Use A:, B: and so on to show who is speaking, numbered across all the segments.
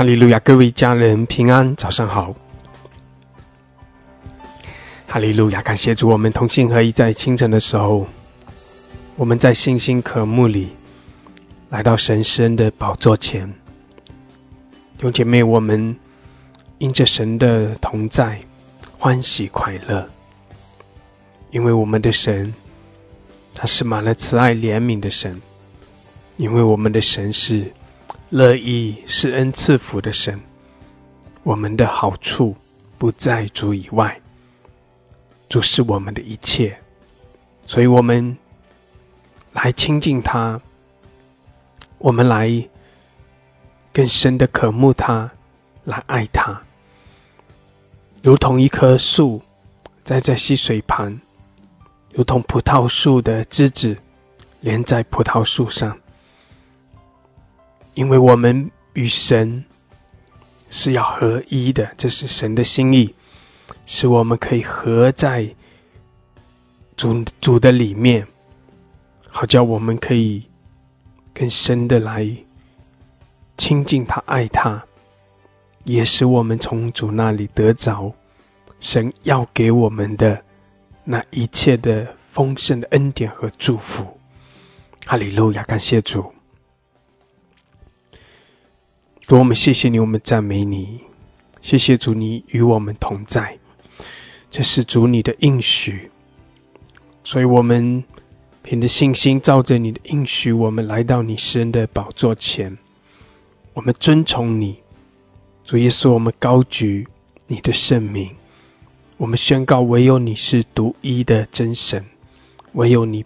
A: 哈利路亚！各位家人平安，早上好。哈利路亚！感谢主，我们同心合一，在清晨的时候，我们在信心渴慕里来到神圣的宝座前。弟兄姐妹，我们因着神的同在欢喜快乐，因为我们的神他是满了慈爱怜悯的神，因为我们的神是。乐意施恩赐福的神，我们的好处不在主以外，主是我们的一切，所以我们来亲近他，我们来更深的渴慕他，来爱他，如同一棵树栽在溪水旁，如同葡萄树的枝子连在葡萄树上。因为我们与神是要合一的，这是神的心意，使我们可以合在主主的里面，好叫我们可以更深的来亲近他、爱他，也使我们从主那里得着神要给我们的那一切的丰盛的恩典和祝福。哈利路亚，感谢主。主，我们谢谢你，我们赞美你，谢谢主，你与我们同在，这是主你的应许，所以我们凭着信心，照着你的应许，我们来到你神的宝座前，我们尊崇你，主耶稣，我们高举你的圣名，我们宣告，唯有你是独一的真神，唯有你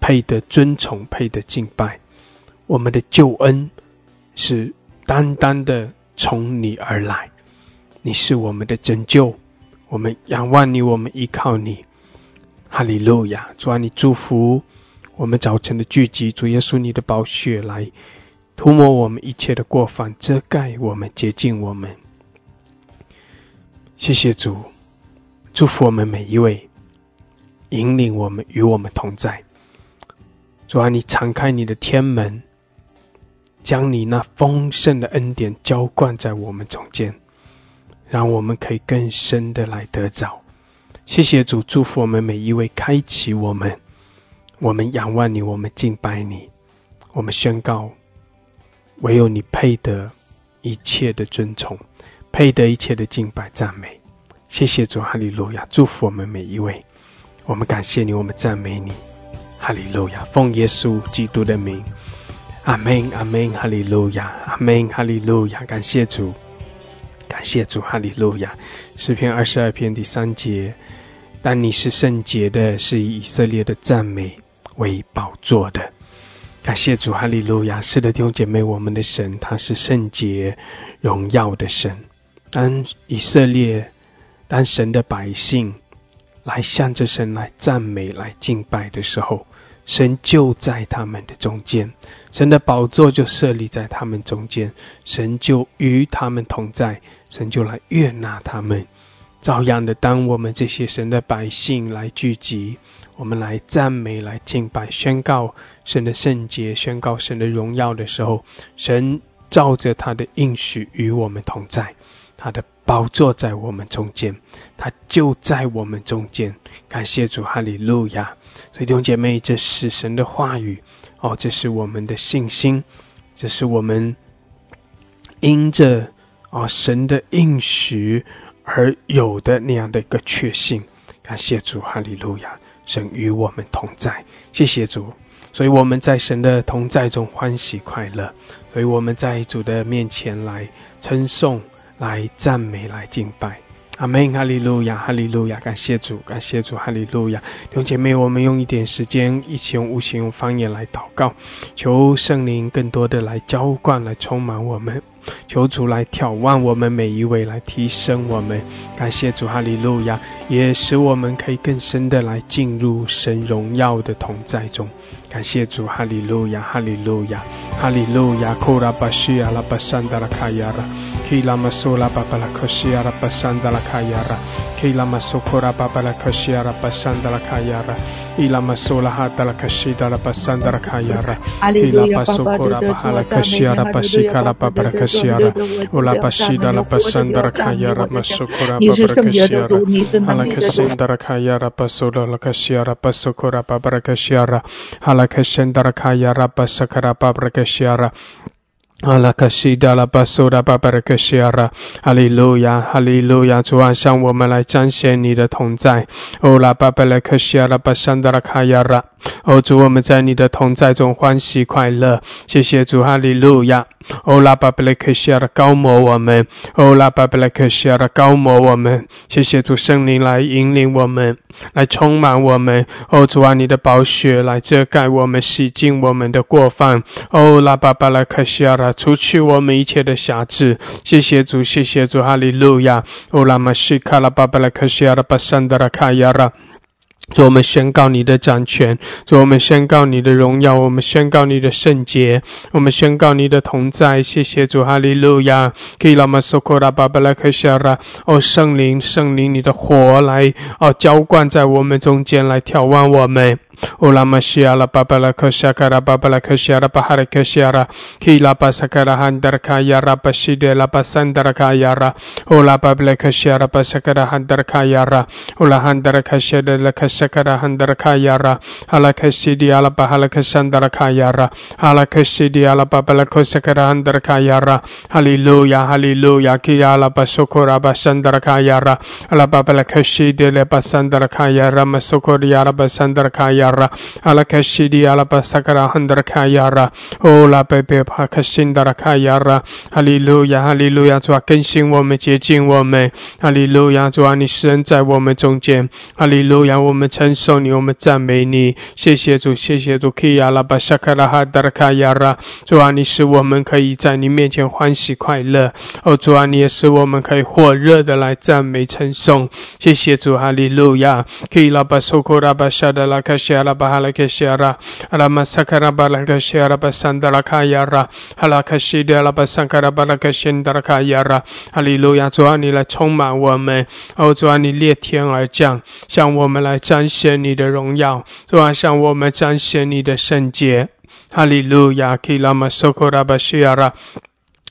A: 配得尊崇，配得敬拜，我们的救恩是。单单的从你而来，你是我们的拯救，我们仰望你，我们依靠你。哈利路亚！主啊，你祝福我们早晨的聚集，主耶稣，你的宝血来涂抹我们一切的过犯，遮盖我们，洁净我们。谢谢主，祝福我们每一位，引领我们，与我们同在。主啊，你敞开你的天门。将你那丰盛的恩典浇灌在我们中间，让我们可以更深的来得着。谢谢主，祝福我们每一位，开启我们。我们仰望你，我们敬拜你，我们宣告：唯有你配得一切的尊崇，配得一切的敬拜赞美。谢谢主，哈利路亚！祝福我们每一位，我们感谢你，我们赞美你，哈利路亚！奉耶稣基督的名。阿门，阿门，哈利路亚，阿门，哈利路亚，感谢主，感谢主，哈利路亚。诗篇二十二篇第三节，但你是圣洁的，是以以色列的赞美为宝座的。感谢主，哈利路亚。是的，弟兄姐妹，我们的神他是圣洁、荣耀的神。当以色列，当神的百姓来向着神来赞美、来敬拜的时候。神就在他们的中间，神的宝座就设立在他们中间，神就与他们同在，神就来悦纳他们。照样的，当我们这些神的百姓来聚集，我们来赞美、来敬拜、宣告神的圣洁、宣告神的荣耀的时候，神照着他的应许与我们同在，他的宝座在我们中间，他就在我们中间。感谢主，哈利路亚。所以弟兄姐妹，这是神的话语哦，这是我们的信心，这是我们因着啊神的应许而有的那样的一个确信。感谢主，哈利路亚！神与我们同在，谢谢主。所以我们在神的同在中欢喜快乐，所以我们在主的面前来称颂、来赞美、来敬拜。阿门，哈利路亚，哈利路亚，感谢主，感谢主，哈利路亚。弟兄姐妹，我们用一点时间，一起用无形、用方言来祷告，求圣灵更多的来浇灌、来充满我们，求主来眺望我们每一位，来提升我们。感谢主，哈利路亚，也使我们可以更深的来进入神荣耀的同在中。感谢主，哈利路亚，哈利路亚，哈利路亚。卡拉巴西阿拉巴山达拉卡亚拉 Kila masola babala koshiara pasanda la kayara.
B: Kila masokora babala koshiara pasanda la kayara. Ila masola hata la kashida la pasanda la kayara. Kila pasokora bahala koshiara pasika la babala koshiara. Ola pasida la pasanda la kayara masokora babala koshiara. Ala kasenda la kayara pasola la koshiara pasokora babala koshiara. Ala kasenda la kayara pasakara babala koshiara. 阿拉克西达拉巴苏拉巴巴勒克西阿拉哈利路亚，哈利路亚！主啊，向我们来彰显你的同在。欧拉巴巴拉克西亚拉巴山达拉卡亚拉，哦主，我们在你的同在中欢喜快乐。谢谢主，哈利路亚！哦拉巴布拉克西亚拉高摩我们，哦拉巴布拉克西亚拉高摩我们。谢谢主圣灵来引领我们，来充满我们。哦主啊，你的宝血来遮盖我们，洗净我们的过犯。哦拉巴巴拉克西亚拉。除去我们一切的瑕疵，谢谢主，谢谢主，哈利路亚。哦拉玛西卡拉巴巴拉克西亚拉巴桑德拉卡亚拉。主，我们宣告你的掌权；主，我们宣告你的荣耀；我们宣告你的圣洁；我们宣告你的同在。谢谢主，哈利路亚。基拉玛苏库拉巴巴拉克西亚拉，哦，圣灵，圣灵，你的火来，哦，浇灌在我们中间，来眺望我们。乌拉玛西亚拉巴巴拉克西亚拉巴巴拉克西亚拉巴哈拉克西亚拉，基拉巴萨卡拉汉德卡亚拉巴西德拉巴桑德卡亚拉，乌拉巴巴拉克西亚拉巴萨卡拉汉德卡亚拉，乌拉汉德卡西德，拉克西迪阿拉巴哈拉克桑德卡亚拉，哈拉克西迪阿拉巴巴拉克萨卡拉汉德卡亚拉，哈利路亚，哈利路亚，基阿拉巴苏库拉巴桑德卡亚拉，阿拉巴巴拉克西德拉巴桑德卡亚拉，马苏库里阿拉巴桑德卡亚。yara ala kashidi ala basakara handara kayara o la bebe pa kashindara kayara 哈利路亚哈利路亚主啊更新我们洁净我们哈利路亚主啊你施恩在我们中间哈利路亚我们承受你我们赞美你谢谢主谢谢主 kia la basakara handara kayara 主啊你使我们可以在你面前欢喜快乐哦主啊你也使我们可以火热的来赞美称颂谢谢主哈利路亚 kia la basokora basada la kasha Shara Bahalaka Shara, Alamasakara Balaka Shara Basandaraka Yara, Halakashida Labasankara Balaka Shindaraka Yara，哈利路亚！主啊，你来充满我们，哦，主啊，你裂天而降，向我们来彰显你的荣耀，主啊，向我们彰显你的圣洁，哈利路亚！Kilama Sokora Bashara。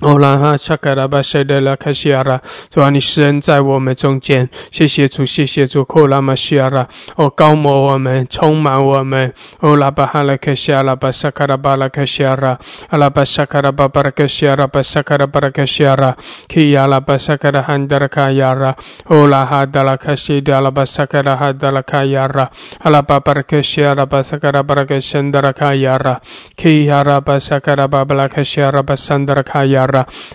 B: 哦，拉哈恰卡拉巴塞德拉卡西亚拉，主啊，你施恩在我们中间，谢谢主，谢谢主，库拉玛西亚拉，哦，高摩我们，充满我们，哦，拉巴哈拉卡西亚拉巴萨卡拉巴拉卡西亚拉，阿拉巴萨卡拉巴巴拉卡西亚拉巴萨卡拉巴拉卡西亚拉，基亚拉巴萨卡拉汉德拉卡亚拉，哦，拉哈德拉卡西德拉巴萨卡拉哈德拉卡亚拉，阿拉巴巴拉卡西亚拉巴萨卡拉巴拉卡西达拉卡亚拉，基亚拉巴萨卡拉巴巴拉卡西亚拉巴萨德拉卡亚。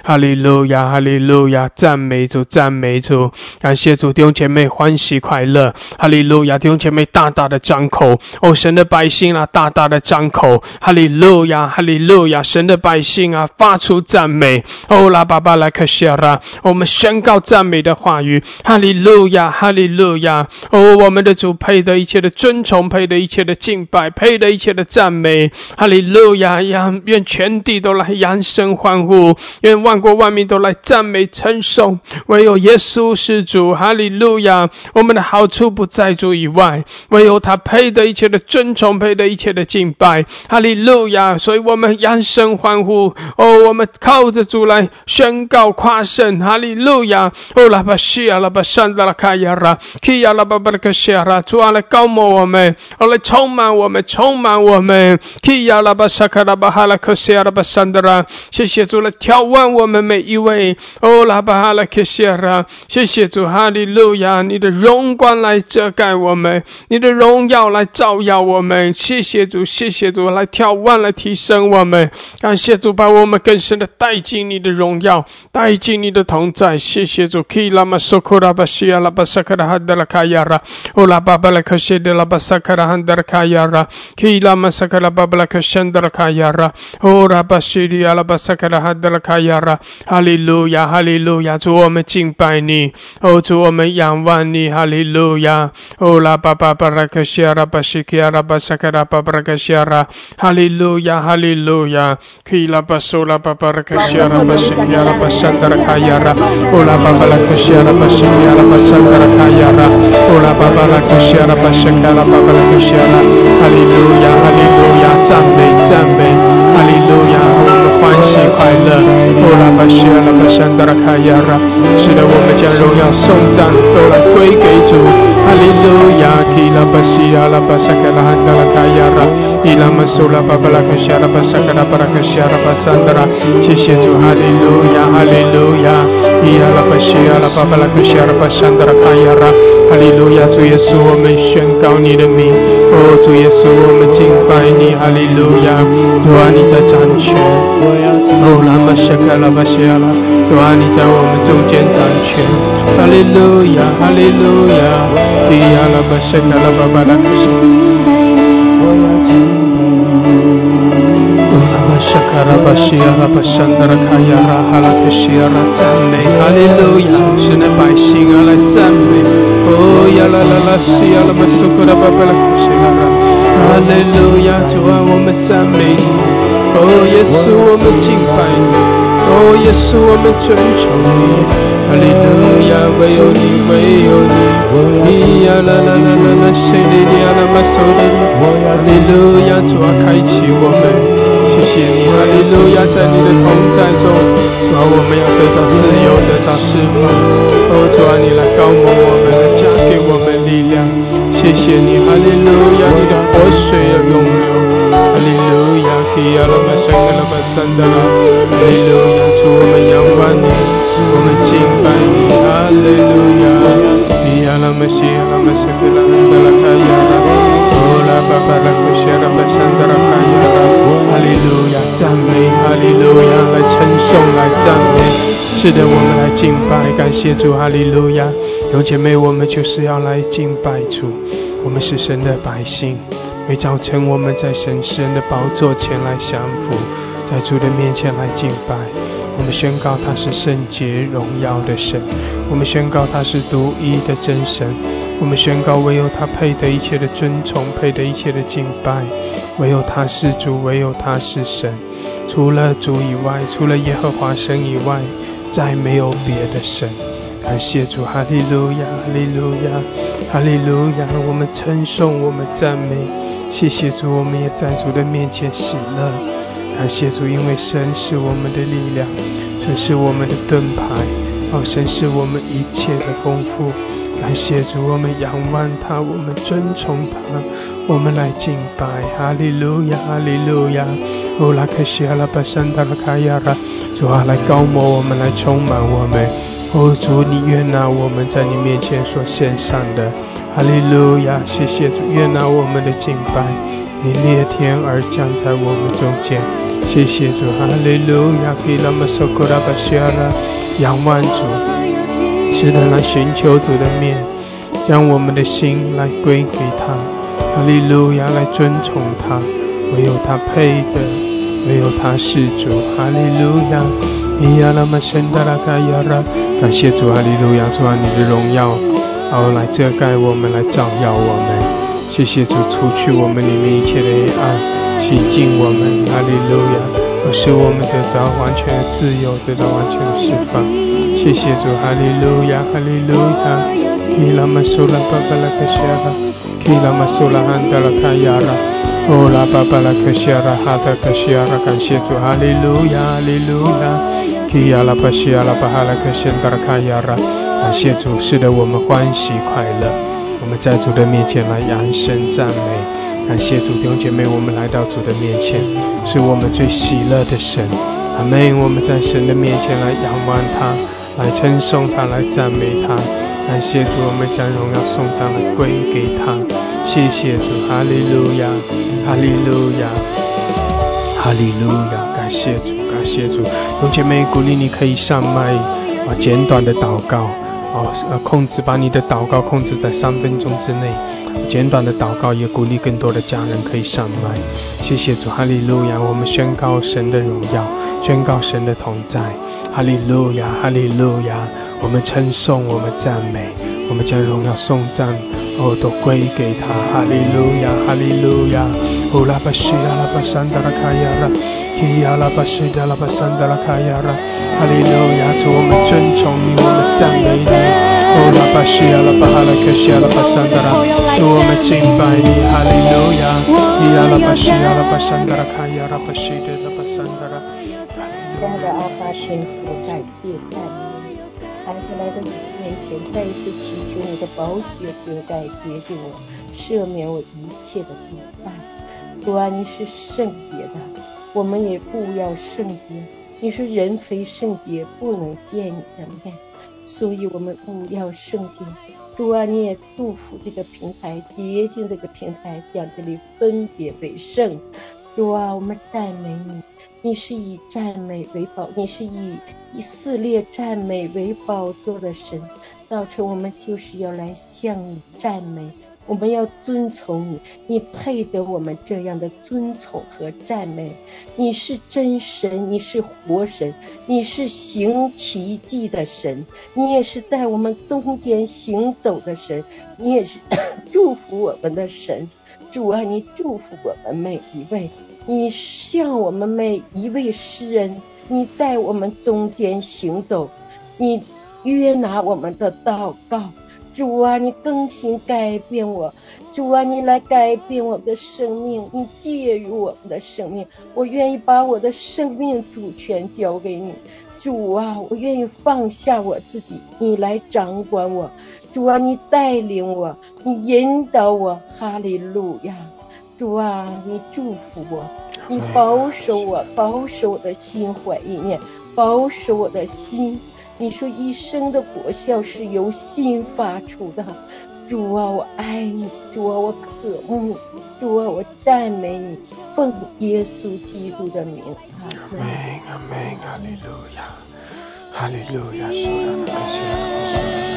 B: 哈利路亚，哈利路亚，赞美主，赞美主，感谢主，弟兄姐妹欢喜快乐，哈利路亚，弟兄姐妹大大的张口，哦，神的百姓啊，大大的张口，哈利路亚，哈利路亚，神的百姓啊，发出赞美，哦，拉巴巴拉克西拉，我们宣告赞美的话语，哈利路亚，哈利路亚，哦，我们的主配得一切的尊崇，配得一切的敬拜，配得一切的赞美，哈利路亚，让愿全地都来扬声欢呼。愿万国万民都来赞美称颂，唯有耶稣是主，哈利路亚！我们的好处不在主以外，唯有他配得一切的尊崇，配得一切的敬拜，哈利路亚！所以我们扬声欢呼，哦，我们靠着主来宣告夸胜，哈利路亚！哦，拉巴西亚，拉巴山达拉卡亚拉，基亚拉巴巴拉克西亚拉，主啊来高摩我们，哦来充满我们，充满我们，基亚拉巴沙卡拉巴哈拉克西亚拉巴山德拉，谢谢主来挑。望我们每一位，哦，拉巴哈拉克西拉，谢谢主，哈利路亚！你的荣光来遮盖我们，你的荣耀来照耀我们。谢谢主，谢谢主，来眺望，来提升我们。感谢主，把我们更深的带进你的荣耀，带进你的同在。谢谢主，基拉玛苏库拉巴西亚拉巴萨克拉哈德拉卡亚拉，哦，拉巴巴拉克西德拉巴萨克拉哈德拉卡亚拉，基拉玛萨克拉巴巴拉克西德拉卡亚拉，哦，拉巴西利亚拉巴萨克拉哈德拉。拉卡亚拉，哈利路亚，哈利路亚，主我们敬拜你，哦，主我们仰望你，哈利路亚，哦拉巴巴巴拉克西亚拉巴西基亚拉巴萨卡拉巴巴拉克西亚拉，哈利路亚，哈利路亚，基拉巴苏拉巴巴拉克西亚拉巴西基亚拉巴山达拉卡亚拉，哦拉巴巴拉克西亚拉巴西基亚拉巴山达拉卡亚拉，哦拉巴巴拉克西亚拉巴西基亚拉巴巴拉克西亚拉，哈利路亚，哈利路亚，赞美赞美，快乐，哦拉巴西亚拉巴山达拉卡亚拉，是的，我们将荣耀颂赞都来归给主，哈利路亚，基拉巴西亚拉巴萨卡拉汉达拉卡亚拉，伊拉玛苏拉巴巴拉克西亚拉巴萨卡拉巴拉克西亚拉巴山达拉，谢谢主，哈利路亚，哈利路亚，伊拉巴西亚拉巴巴拉克西亚拉巴山达拉卡亚拉，哈利路亚，主耶稣，我们宣告你的名，哦，主耶稣，我们敬拜你，哈利路亚，主啊，你在掌权，哦，拉玛谢卡拉巴谢亚拉，主啊，你在我们中间掌权，哈利路亚，哈利路亚，伊拉巴谢卡拉巴巴拉克西。哈拉克西亚拉赞美，哈利路亚，神的百姓啊来赞美，哦呀啦啦啦西亚拉巴苏库拉巴巴拉克西亚拉，哈利路亚，主啊我们赞美你，哦耶稣我们敬拜你，哦耶稣我们尊崇你，哈利路亚，唯有你唯有你，咿呀啦啦啦啦啦，谁的呀啦嘛苏的，哈利路亚，主啊开启我们。谢谢你，哈利路亚，在你的同在中，主啊，我们要得到自由，得到释放。哦，主啊，你来高摩我们，来加给我们力量。谢谢你，哈利路亚，你的活水要永流。哈利路亚，基亚拉玛山格拉玛山达拉。哈利路亚，主我们仰望你，我们敬拜你。哈利路亚，基亚拉玛西亚拉玛山格拉汉达拉卡亚拉。哦拉巴巴拉克西拉玛山达拉卡亚拉。赞美哈利路亚，来称颂，来赞美。是的，我们来敬拜，感谢主，哈利路亚。有姐妹，我们就是要来敬拜主，我们是神的百姓。每早晨，我们在神圣的宝座前来降服，在主的面前来敬拜。我们宣告他是圣洁荣耀的神，我们宣告他是独一的真神，我们宣告唯有他配得一切的尊崇，配得一切的敬拜。唯有他是主，唯有他是神，除了主以外，除了耶和华神以外，再没有别的神。感谢主，哈利路亚，哈利路亚，哈利路亚！我们称颂，我们赞美，谢谢主，我们也在主的面前喜乐。感谢主，因为神是我们的力量，神是我们的盾牌，哦，神是我们一切的丰富。感谢主，我们仰望他，我们尊崇他，我们来敬拜，哈利路亚，哈利路亚，哦拉克西阿拉巴山达拉卡亚拉，主啊，来高摩我们，来充满我们，哦主，你悦纳我们在你面前所献上的，哈利路亚，谢谢主，悦纳我们的敬拜，你裂天而降在我们中间，谢谢主，哈利路亚，基拉玛索库拉巴西阿拉，仰望主。是的，来寻求主的面，将我们的心来归给他。哈利路亚，来尊崇他，唯有他配的，唯有他是主。哈利路亚，伊亚拉玛圣达拉卡亚拉，感谢主，哈利路亚，主啊，你的荣耀，哦，来遮盖我们，来照耀我们。谢谢主，除去我们里面一切的黑暗，洗净我们。哈利路亚，使我们得到完全的自由，得到完全的释放。谢谢主，哈利路亚，哈利路亚。基拉玛苏拉巴巴拉克西亚拉，拉玛苏拉汉达拉卡亚拉，哦拉巴巴拉克西亚拉哈达克西亚拉，感谢主，哈利路亚，哈利路亚。基亚拉巴西亚拉巴哈拉克西达拉卡亚拉，感谢主，使得我们欢喜快乐。我们在主的面前来扬声赞美，感谢主弟兄姐妹，我们来到主的面前，是我们最喜乐的神。阿门。我们在神的面前来仰望他。来称颂他，来赞美他，感谢主，我们将荣耀颂赞来归给他。谢谢主，哈利路亚，哈利路亚，哈利路亚，感谢主，感谢主。弟姐妹，鼓励你可以上麦啊，简短的祷告啊，呃，控制把你的祷告控制在三分钟之内。简短的祷告也鼓励更多的家人可以上麦。谢谢主，哈利路亚。我们宣告神的荣耀。宣告神的同在。哈利路亚，哈利路亚！我们称颂，我们赞美，我们将荣耀颂赞，哦，都归给他。哈利路亚，哈利路亚！乌拉巴西达拉巴山达拉卡亚拉，基亚拉巴西达拉巴山达拉卡亚拉。哈利路亚！主，我们尊崇你，我们赞美你。乌拉巴西亚拉巴哈拉克西亚拉巴山达拉，主，我们敬拜你。哈利路亚！基亚拉巴西亚拉巴山达拉卡亚拉巴西达拉巴山达拉。
C: 亲爱的阿爸天父，感谢赞美，孩子来到你面前，再一次祈求你的宝血遮盖、洁净我，赦免我一切的过犯。主啊，你是圣洁的，我们也不要圣洁。你说人非圣洁，不能见你的面，所以我们不要圣洁。主啊，你也祝福这个平台，洁净这个平台，将这里分别为圣。主啊，我们赞美你。你是以赞美为宝，你是以以色列赞美为宝座的神。早晨我们就是要来向你赞美，我们要遵从你，你配得我们这样的尊崇和赞美。你是真神，你是活神，你是行奇迹的神，你也是在我们中间行走的神，你也是 祝福我们的神。主啊，你祝福我们每一位。你向我们每一位诗人，你在我们中间行走，你约拿我们的祷告，主啊，你更新改变我，主啊，你来改变我们的生命，你介入我们的生命，我愿意把我的生命主权交给你，主啊，我愿意放下我自己，你来掌管我，主啊，你带领我，你引导我，哈利路亚。主啊，你祝福我，你保守我，保守我的心怀意念，保守我的心。你说一生的果效是由心发出的。主啊，我爱你，主啊，我渴慕，主啊，我赞美你，奉耶稣基督的名。
B: 阿门，阿门，哈利路亚，哈利路亚，主啊，
D: 感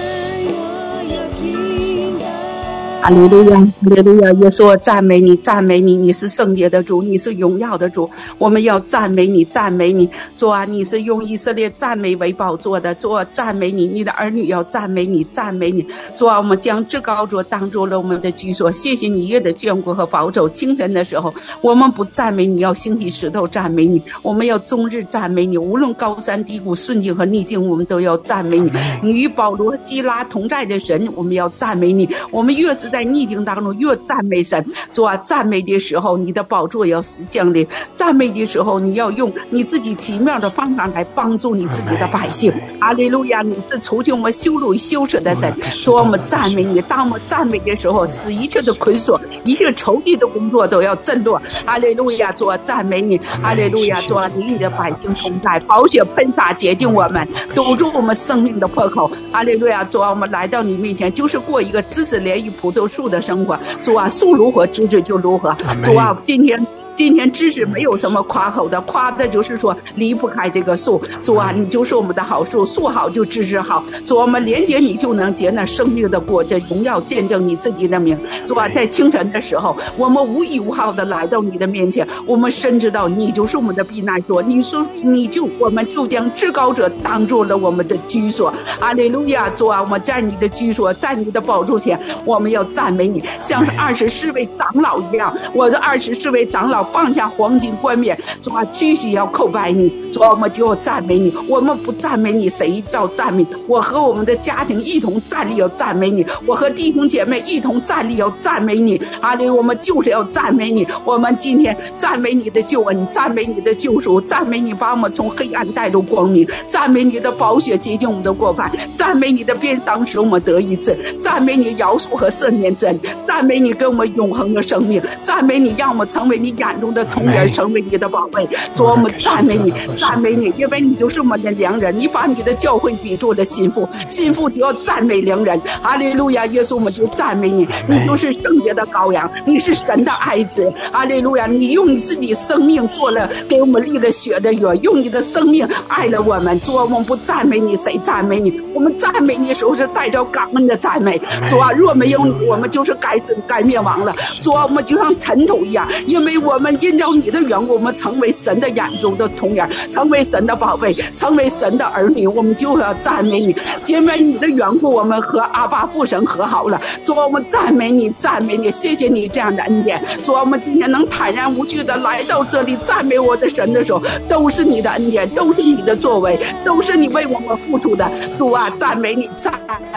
D: 哈利路亚，哈利路亚！耶稣，赞美你，赞美你！你是圣洁的主，你是荣耀的主。我们要赞美你，赞美你。主啊，你是用以色列赞美为宝座的。主啊，赞美你，你的儿女要赞美你，赞美你。主啊，我们将至高主当做了我们的居所。谢谢你月的眷顾和保守。清晨的时候，我们不赞美你，要兴起石头赞美你。我们要终日赞美你，无论高山低谷、顺境和逆境，我们都要赞美你。你与保罗、基拉同在的神，我们要赞美你。我们越是在逆境当中越赞美神，主啊，赞美的时候你的宝座要实降临；赞美的时候你要用你自己奇妙的方法来帮助你自己的百姓。阿利路亚！你是除去我们羞辱与羞耻的神，主我们赞美你。当我们赞美的时候，使一切的捆锁、一切仇敌的工作都要震落。阿利路亚！主赞美你。阿利路亚！主啊，你的百姓同在，宝血喷洒洁净我们，堵住我们生命的破口。阿利路亚！主啊，我们来到你面前，就是过一个知识连于葡萄。树的生活，主啊，树如何，枝子就如何。主啊，今天。今天知识没有什么夸口的，夸的就是说离不开这个树。主啊，你就是我们的好树，树好就知识好。主啊，我们连接你就能结那生命的果，这荣耀见证你自己的名。主啊，在清晨的时候，我们无依无靠的来到你的面前，我们深知道你就是我们的避难所。你说你就我们就将至高者当做了我们的居所。阿利路亚！主啊，我在你的居所，在你的宝座前，我们要赞美你，像是二十四位长老一样。我的二十四位长老。放下黄金冠冕，主啊，继续要叩拜你，主啊，我们就要赞美你。我们不赞美你，谁造赞美？我和我们的家庭一同站立，要赞美你；我和弟兄姐妹一同站立，要赞美你。阿里，我们就是要赞美你。我们今天赞美你的救恩，赞美你的救赎，赞美你把我们从黑暗带入光明，赞美你的宝血洁净我们的过犯，赞美你的鞭伤使我们得医治，赞美你饶恕和赦免真，赞美你给我们永恒的生命，赞美你让我成为你眼。中的童年成为你的宝贝，主我们赞美你，赞美你，因为你就是我们的良人。你把你的教会比作了心腹，心腹就要赞美良人。哈利路亚，耶稣，我们就赞美你，你就是圣洁的羔羊，你是神的爱子。哈利路亚，你用你自己生命做了给我们立了血的约，用你的生命爱了我们。主，我们不赞美你，谁赞美你？我们赞美你的时候是带着感恩的赞美。主啊，若没有你，我们就是该死该灭亡了。主啊，我们就像尘土一样，因为我。们因着你的缘故，我们成为神的眼中的童儿，成为神的宝贝，成为神的儿女，我们就要赞美你。因为你的缘故，我们和阿爸父神和好了。主，我们赞美你，赞美你，谢谢你这样的恩典。主，我们今天能坦然无惧的来到这里赞美我的神的时候，都是你的恩典，都是你的作为，都是你为我们付出的。主啊，赞美你，赞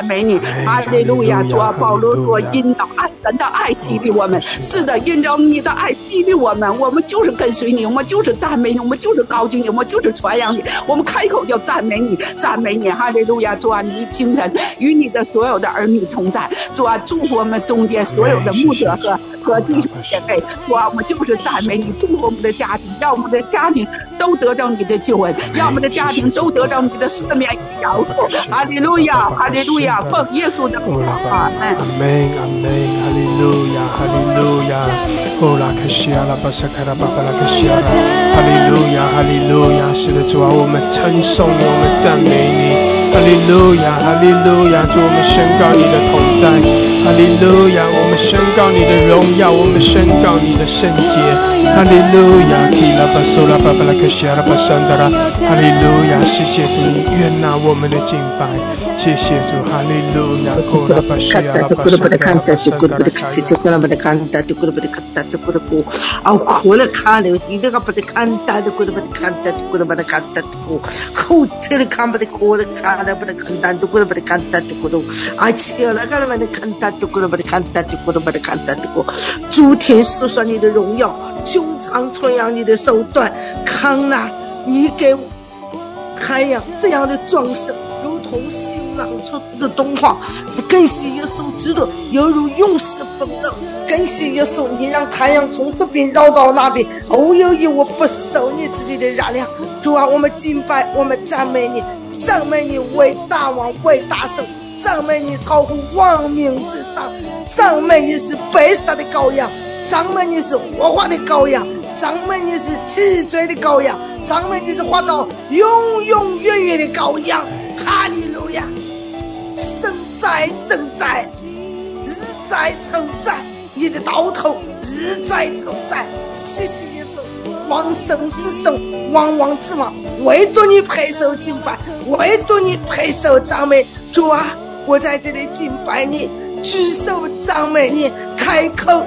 D: 美你，阿利路亚！主啊，保罗说，因着爱神的爱激励我们。是的，因着你的爱激励我们，我们就是跟随你，我们就是赞美你，我们就是高举你，我们就是传扬你，我们开口就赞美你，赞美你，哈利路亚！主啊，你清晨与你的所有的儿女同在，主啊，祝福我们中间所有的牧者和和弟兄姐妹，主啊，我们就是赞美你，祝福我们的家庭，让我们的家庭都得到你的救恩，让我们的家庭都得到你的四面与饶恕，哈利路亚，哈利路亚，奉耶稣的名，阿门，
B: 阿门，阿门，哈利路亚，哈利路亚，哦拉克西亚拉巴萨卡拉巴巴拉克西亚，哈利路亚，哈利路亚，是的，主啊，我们称颂你，我们赞美你。哈利路亚，哈利路亚，主我们宣告你的同在。哈利路亚，我们宣告你的荣耀，我们宣告你的圣洁。哈利路亚，提拉巴苏拉巴巴拉克西阿拉巴山达拉。哈利路亚，谢谢主，你悦纳我们的敬拜。谢谢主，哈利路亚，库拉巴西阿拉巴山达拉巴
E: 都没得看到的过。诸天诉说你的荣耀，穹苍传扬你的手段。康纳，你给太阳这样的装饰，如同新郎出的东方，更是一首基督，犹如勇士奋斗。更是一首，你让太阳从这边绕到那边，哦哟哟，我不受你自己的燃料。主啊，我们敬拜，我们赞美你，赞美你为大王，为大圣。赞美你超乎万民之上，赞美你是白色的羔羊，赞美你是活化的羔羊，赞美你是提罪的羔羊，赞美你是活到永永远远的羔羊。哈利路亚！圣哉圣哉，日在称哉你的刀头，日在称哉。谢谢耶稣，王圣之神，王王之王，唯独你配受敬拜，唯独你配受赞美。主啊，我在这里敬拜你，举手赞美你，开口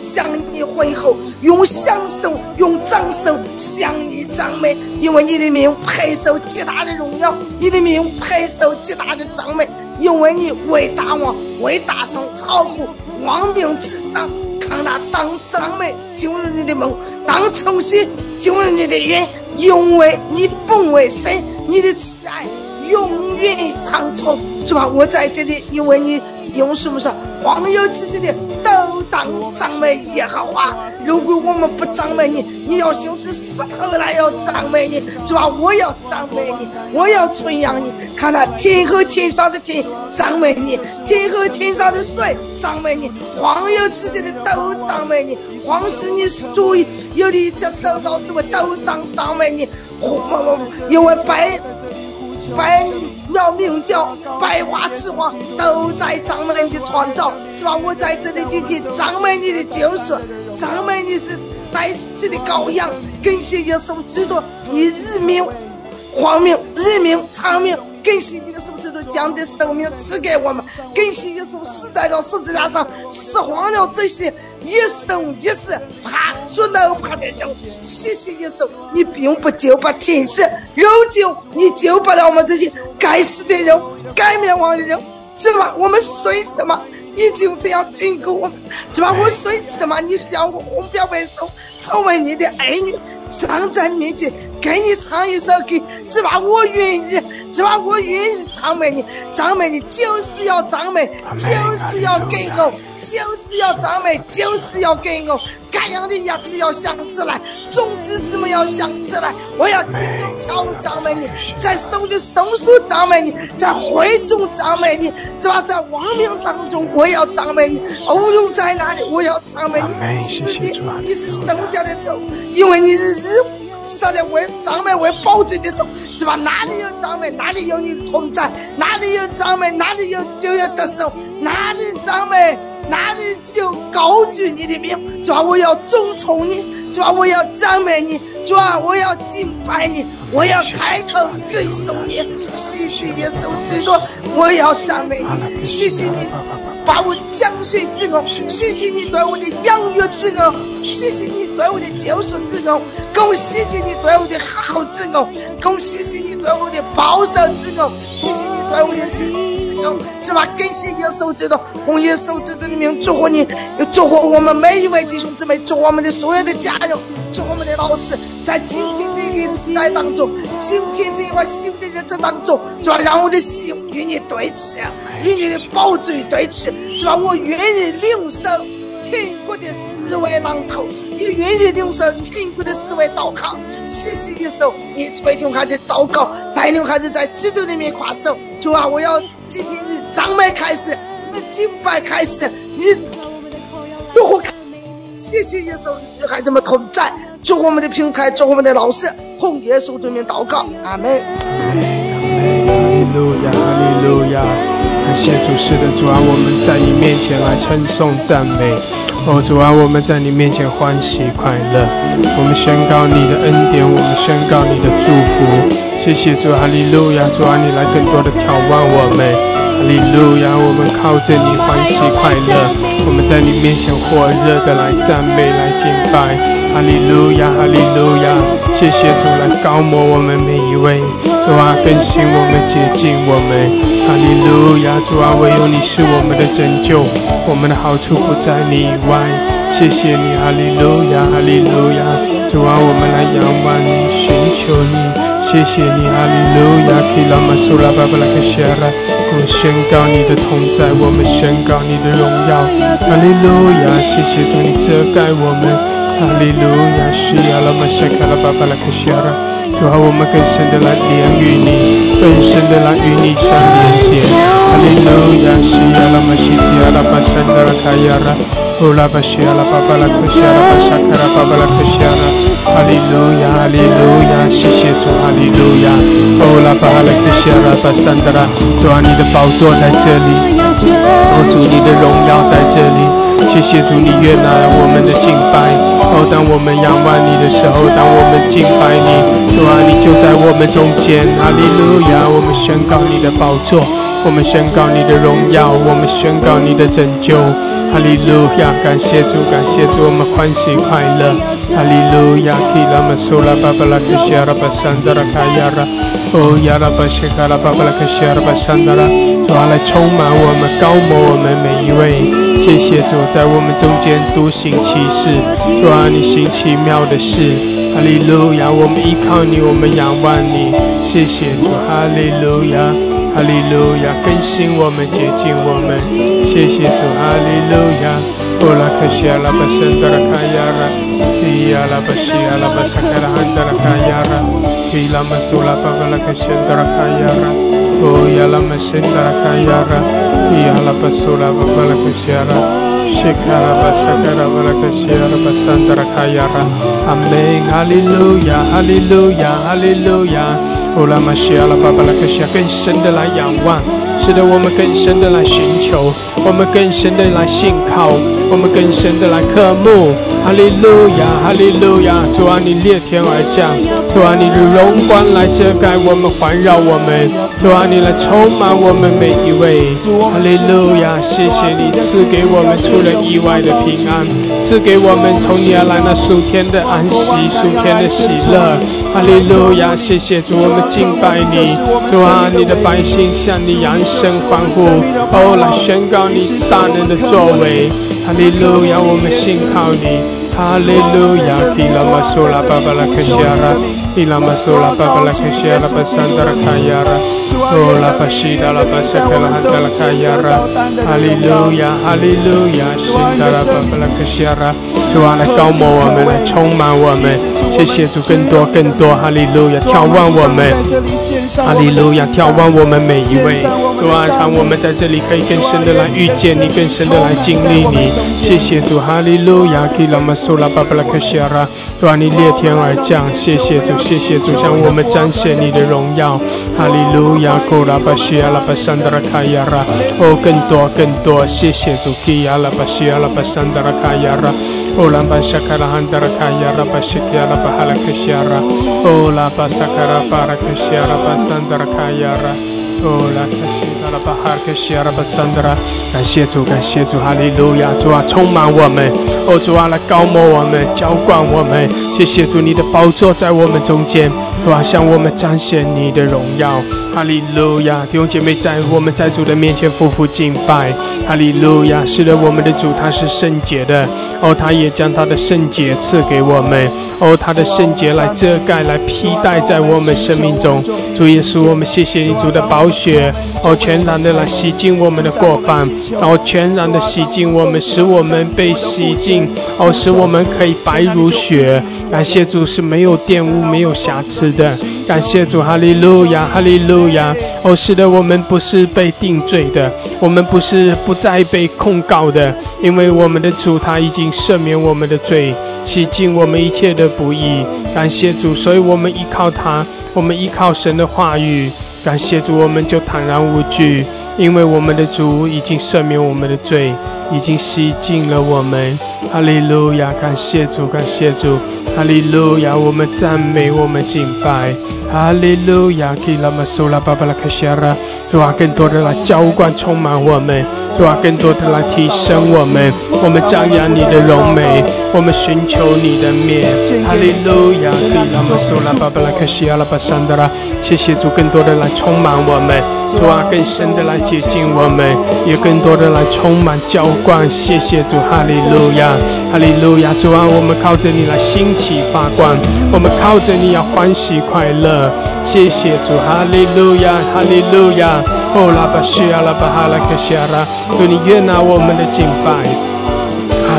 E: 向你问候，用响声，用掌声向你赞美，因为你的名配受极大的荣耀，你的名配受极大的赞美，因为你为大王，为大圣，超乎万民之上。看那当赞美进入你的梦，当重新进入你的愿，因为你本为神，你的慈爱永远长存，是吧？我在这里，因为你用什么说？黄油这些的都当赞美也好啊。如果我们不赞美你，你要兴起石头来要赞美你，是吧？我要赞美你，我要传扬你。看那天和天上的天赞美你，天和天上的水赞美你，黄油这些的都赞美你。黄是你所有的一切受到之物都赞赞美你。因为白百鸟鸣叫百花之王，都在赞美你的创造，是吧？我在这里今天赞美你的救赎，赞美你是带起的羔羊，感谢耶稣基督，你日命、黄命、日命、长命，感谢耶稣基督将的生命赐给我们，感谢耶稣死在了十字架上，释放了这些。一生一世怕说能爬的人，谢谢耶稣，你并不就不天使，如今你救不了我们这些该死的人、该灭亡的人，是吧？我们随什么？你就这样眷顾我们，是吧？我随什么？你叫我红标为首，成为你的儿女，站在面前给你唱一首歌，只怕？我愿意，只怕？我愿意赞美你，赞美你就是要赞美，就是要给我。就是要赞美，就是要给我该样的牙齿要想起来，种子什么要想起来。我要金刚敲赞美你，在手的松树赞美你，在会中赞美你，是吧？在亡命当中，我要赞美你。无论在哪里？我要赞美你。是的，你是生掉的主，因为你是日少的为赞美为保罪的时候，是吧？哪里有赞美，哪里有你的同在；哪里有赞美，哪里有就要得手；哪里赞那你就高举你的名，主啊，我要尊崇你，主啊，我要赞美你，主啊，我要敬拜你，我要开口歌颂你。谢谢耶稣基督，我要赞美你，谢谢你。把我降水之恩，谢谢你对我的养育之恩，谢谢你对我的救赎之恩，更谢谢你对我的好之恩，更谢谢你对我的保守之恩，谢谢你对我的慈恩，是吧？感谢耶稣基督，红耶稣基督的名祝福你，也祝福我们每一位弟兄姊妹，祝福我们的所有的家人，祝福我们的老师，在今天这个时代当中，今天这一块新的日子当中，就要？让我的心与你对齐，与你的宝嘴对齐。是吧？我愿意领受天国的思维芒头，你愿意领受天国的思维祷告。谢谢耶稣，你每天孩子祷告，带领孩子在基督里面跨手。主啊，我要今天以赞美开始，以敬拜开始，以如何开？谢谢耶稣，与孩子们同在。祝我们的平台，祝我们的老师，奉耶稣对面祷告，阿门。
B: 哈利路亚，哈利路亚。感谢主，是的，主啊，我们在你面前来称颂赞美。哦，主啊，我们在你面前欢喜快乐。我们宣告你的恩典，我们宣告你的祝福。谢谢主，哈利路亚，主啊，你来更多的眺望我们。哈利路亚，我们靠着你欢喜快乐。我们在你面前火热的来赞美，来敬拜。哈利路亚，哈利路亚，谢谢主来高摩我们每一位。主啊，更新我们，洁净我们。哈利路亚，主啊，唯有你是我们的拯救，我们的好处不在你以外。谢谢你，哈利路亚，哈利路亚，主啊，我们来仰望你，寻求你。谢谢你，哈利路亚，基拉玛苏拉巴布拉克谢拉，我们宣告你的同在，我们宣告你的荣耀。哈利路亚，谢谢主，你遮盖我们。哈利路亚，需要拉玛谢卡拉巴巴拉克谢拉。主啊，我们更深的来连于你，更深的来与你相连接。哈利路亚，西亚拉玛西提亚拉巴山达拉卡亚拉，巴西亚拉巴巴拉克西亚拉巴沙卡拉巴巴拉克西亚拉。哈利路亚，哈利路亚，谢谢主，哈利路亚。乌拉巴哈拉克西亚拉巴山达拉，主啊，你的宝座在这里，哦，主你的荣耀在这里。谢谢主，你悦纳我们的敬拜。哦，当我们仰望你的时候，当我们敬拜你，主啊，你就在我们中间。哈利路亚！我们宣告你的宝座，我们宣告你的荣耀，我们宣告你的拯救。哈利路亚感谢主，感谢主，我们欢喜快乐。哈利路亚！基拉玛苏拉巴巴拉克西亚拉巴山达拉卡亚拉，哦亚拉巴西卡拉巴巴拉克西亚拉巴山达拉，主啊，来充满我们，高摩我们每一位。谢谢主，在我们中间独行其事，主啊，你行奇妙的事，哈利路亚！我们依靠你，我们仰望你。谢谢主，哈利路亚，哈利路亚！更新我们，洁净我们。谢谢主，哈利路亚。哦拉克西阿拉巴圣德拉卡亚拉，伊阿拉巴西阿拉巴萨卡拉汉德拉卡亚拉，伊拉马苏拉巴巴拉克圣德拉卡亚拉，哦亚拉马圣德拉卡亚拉。Yala basula bala kusiara Shikara basakara bala kusiara basandara kayara Amen Hallelujah Hallelujah Hallelujah 乌拉玛西亚拉巴巴拉克西亚，更深的来仰望，使得我们更深的来寻求，我们更深的来信靠，我们更深的来渴慕。哈利路亚，哈利路亚！主啊，你裂天而降，主啊，你的荣光来遮盖我们，环绕我们，主啊，你来充满我们每一位。哈利路亚，谢谢你赐给我们出了意外的平安，赐给我们从你而来那数天的安息，数天的喜乐。哈利路亚，谢谢主，我们。敬拜你，主啊，你的百姓向你扬声欢呼，哦，来宣告你大能的作为。哈利路亚，我们信靠你。哈利路亚，提拉玛苏拉巴巴拉克西亚拉，提拉玛苏拉巴巴拉克西亚拉巴桑达拉卡亚拉，哦，拉巴西达拉巴塞克拉汉主啊，来高摩我们，来充满我们。谢谢主，更多更多，哈利路亚，眺望我们，哈利路亚，眺望我们每一位，主啊，让我们在这里可以更深的来遇见你，更深的来经历你。谢谢主，哈利路亚，基拉玛苏拉巴布拉克西亚拉，主啊，你裂天而降，谢谢主，谢谢主，向我们彰显你的荣耀。哈利路亚，库拉巴西亚拉巴桑德拉卡亚拉，哦，更多更多，谢谢主，基亚拉巴西亚拉巴桑德拉卡亚拉。哦，拉巴沙卡拉汉达拉卡亚拉巴西基亚拉巴哈克西亚拉，巴萨卡拉巴拉克西亚拉巴桑达拉卡亚拉，哦，拉克西亚拉巴哈克西亚拉巴桑达拉，感谢主，感谢主，哈利路亚，主啊，充满我们，哦，主啊，来高摩我们，浇灌我们，谢谢主，你的宝座在我们中间，主啊，向我们彰显你的荣耀。哈利路亚，弟兄姐妹，在我们在主的面前夫妇敬拜。哈利路亚，是的，我们的主他是圣洁的，哦，他也将他的圣洁赐给我们，哦，他的圣洁来遮盖、来披戴在我们生命中。主耶稣，我们谢谢你，主的宝血，哦，全然的来洗净我们的过犯，然后全然的洗净我们，使我们被洗净，哦，使我们可以白如雪。感谢主是没有玷污、没有瑕疵的。感谢主，哈利路亚，哈利路亚。哦，是的，我们不是被定罪的，我们不是不再被控告的，因为我们的主他已经赦免我们的罪，洗净我们一切的不义。感谢主，所以我们依靠他，我们依靠神的话语。感谢主，我们就坦然无惧，因为我们的主已经赦免我们的罪，已经洗净了我们。哈利路亚，感谢主，感谢主。哈利路亚，我们赞美，我们敬拜。哈利路亚，给拉玛苏拉巴巴拉卡西拉，主啊，更多的来浇灌充满我们，主啊，更多的来提升我们。我们张扬你的荣美，我们寻求你的面。哈利路亚，基拉玛苏拉巴巴拉卡西亚拉巴桑德拉，谢谢主，更多的来充满我们，主啊，更深的来接近我们，也更多的来充满浇灌。谢谢主，哈利路亚，哈利路亚，主啊，我们靠着你来兴起发光，我们靠着你要欢喜快乐。谢谢主，哈利路亚，哈利路亚。哦，拉巴西亚拉巴哈拉克西亚拉，求你悦纳我们的敬拜。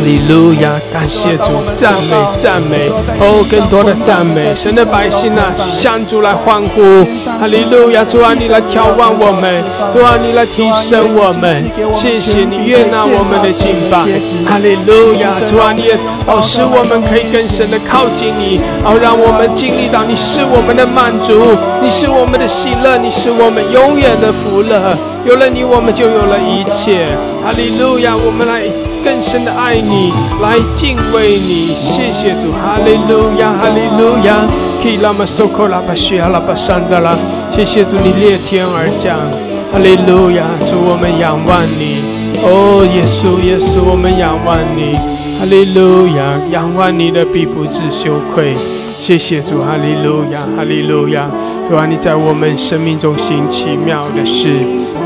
B: 哈利路亚，感谢主，赞美赞美，哦，更多的赞美，神的百姓啊，向主来欢呼。哈利路亚，主啊，你来眺望我们，主啊，你来提升我们，谢谢你悦纳我们的敬拜。哈利路亚，主啊，你也哦，使我们可以更深的靠近你，哦，让我们经历到你是我们的满足，你是我们的喜乐，你是我们永远的福乐。有了你，我们就有了一切。哈利路亚，我们来。更深的爱你，来敬畏你，谢谢主，哈利路亚，哈利路亚，基拉玛苏克拉巴西阿拉巴山德拉，谢谢主，你裂天而降，哈利路亚，主我们仰望你，哦，耶稣，耶稣，我们仰望你，哈利路亚，仰望你的必不致羞愧，谢谢主，哈利路亚，哈利路亚，主啊，你在我们生命中行奇妙的事，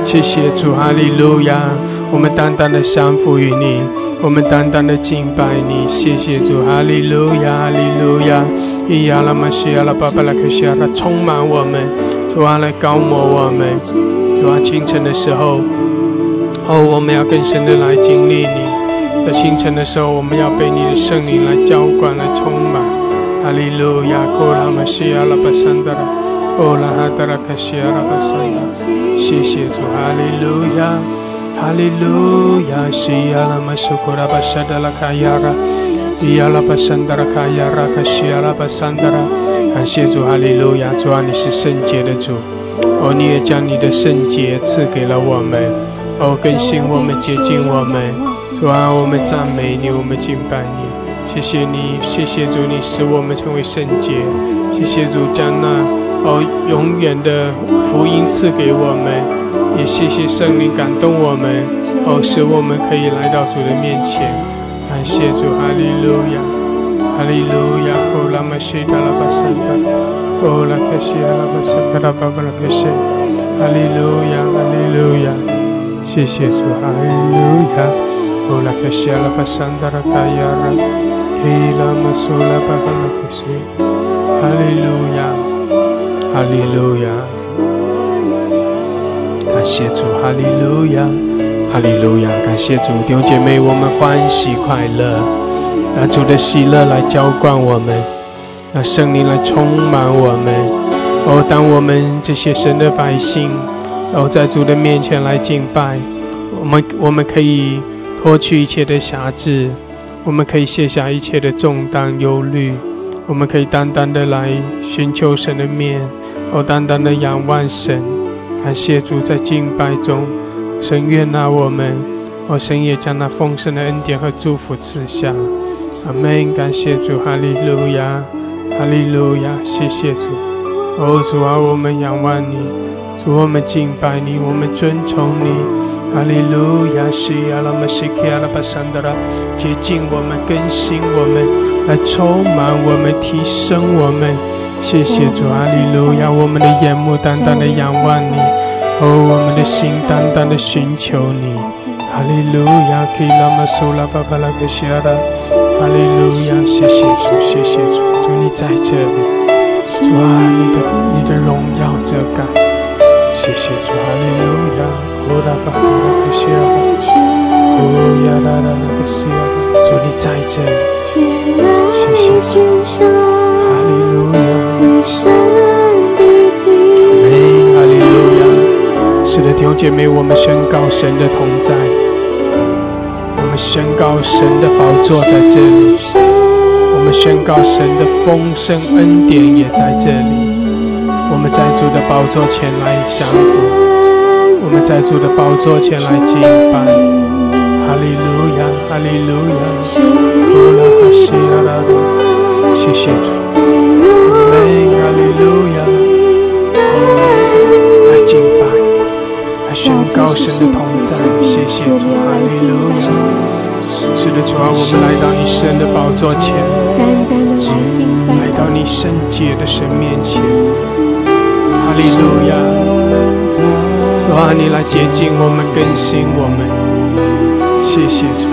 B: 谢谢主，哈利路亚。我们单单的降服于你，我们单单的敬拜你，谢谢主，哈利路亚，哈利路亚，伊亚拉玛西亚拉巴巴拉克西亚拉充满我们，主啊来高摩我们，主啊清晨的时候，哦我们要更深的来经历你，在清晨的时候我们要被你的圣灵来浇灌来充满，哈利路亚，库拉玛西亚拉巴桑达拉，哦拉哈达拉克西亚拉巴桑达，谢谢主，哈利路亚。哈利路亚，西亚拉玛苏库拉巴沙达拉卡亚拉，西亚拉巴桑达拉卡亚拉卡西亚拉巴桑达拉，感谢主，哈利路亚，主啊，你是圣洁的主，哦，你也将你的圣洁赐给了我们，哦，更新我们，接近我们，主啊，我们赞美你，我们敬拜你，谢谢你，谢谢主，你使我们成为圣洁，谢谢主将那哦永远的福音赐给我们。也谢谢圣灵感动我们，哦，使我们可以来到主的面前。感谢主，哈利路亚，哈利路亚，哦，拉玛西达拉巴萨达，哦，拉克西阿拉巴萨达拉巴巴拉克西，哈利路亚，哈利路亚，谢谢主，哈利路亚，哦，拉克西阿拉巴萨达拉卡亚拉，基拉玛苏拉巴巴拉克西，哈利路亚，哈利路亚。谢主，哈利路亚，哈利路亚！感谢主，弟兄姐妹，我们欢喜快乐，让主的喜乐来浇灌我们，让圣灵来充满我们。哦，当我们这些神的百姓，哦，在主的面前来敬拜，我们我们可以脱去一切的瑕疵，我们可以卸下一切的重担忧虑，我们可以单单的来寻求神的面，哦，单单的仰望神。感谢主在敬拜中，神悦纳我们，我神也将那丰盛的恩典和祝福赐下。阿门。感谢主，哈利路亚，哈利路亚，谢谢主。哦，主啊，我们仰望你，主，我们敬拜你，我们尊崇你。哈利路亚，西阿拉玛西克阿拉巴桑德拉，洁净我们，更新我们，来充满我们，提升我们。谢谢主，哈利路亚，我们的眼目单单的仰望你，哦，我们的心单单的寻求你。哈利路亚，基拉玛苏拉巴巴拉克西阿拉，哈利路亚，谢谢主，谢谢主，主你在这里，主啊，你的你的荣耀遮盖，谢谢主，哈利路亚。呼啦巴呼啦克西亚巴，呼呀啦啦啦克西亚巴，主你在这里，谢谢主，哈利路亚，是的，弟兄姐妹，我们宣告神的同在，我们宣告神的宝座在这里，我们宣告神的丰盛恩典也在这里，我们在主的宝座前来降服。我们在主的宝座前来敬拜，哈利路亚，哈利路亚，呼啦哈西阿拉。拉，谢谢主，来宣告神的同在，谢谢主，哈利路亚，是的主啊，我们来到你神的宝座前，来到你圣洁的神面前，哈利路亚。主啊，你来洁净我们，更新我们，谢谢主，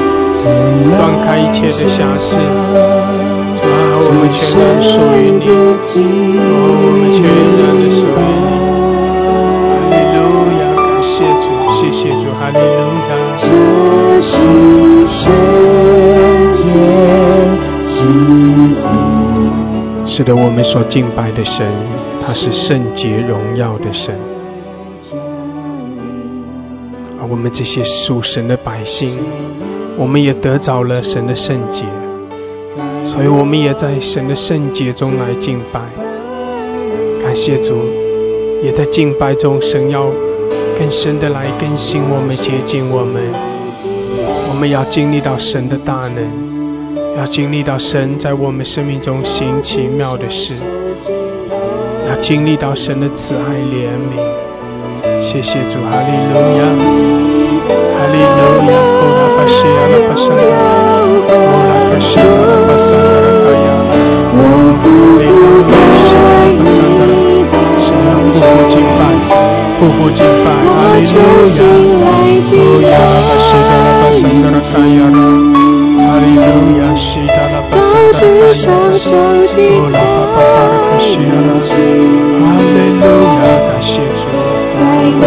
B: 断开一切的瑕疵。主啊，我们全然属于你，哦，我们全然的属于你。谢谢主，哈利路亚。这是圣洁之地。是的，我们所敬拜的神，他是圣洁荣耀的神。而我们这些属神的百姓，我们也得着了神的圣洁，所以我们也在神的圣洁中来敬拜。感谢主，也在敬拜中，神要更深的来更新我们、接近我们。我们要经历到神的大能，要经历到神在我们生命中行奇妙的事，要经历到神的慈爱怜悯。谢谢主，哈利路亚，哈利路亚，呼啦巴西阿拉巴桑达，呼啦巴西阿拉巴复活敬拜，哈利路亚，呼呀拉巴西阿拉巴桑达拉卡亚拉，哈利路亚，西阿拉巴桑达拉卡亚拉，呼啦巴巴巴拉卡西阿拉，哈利路亚，感谢主。在你的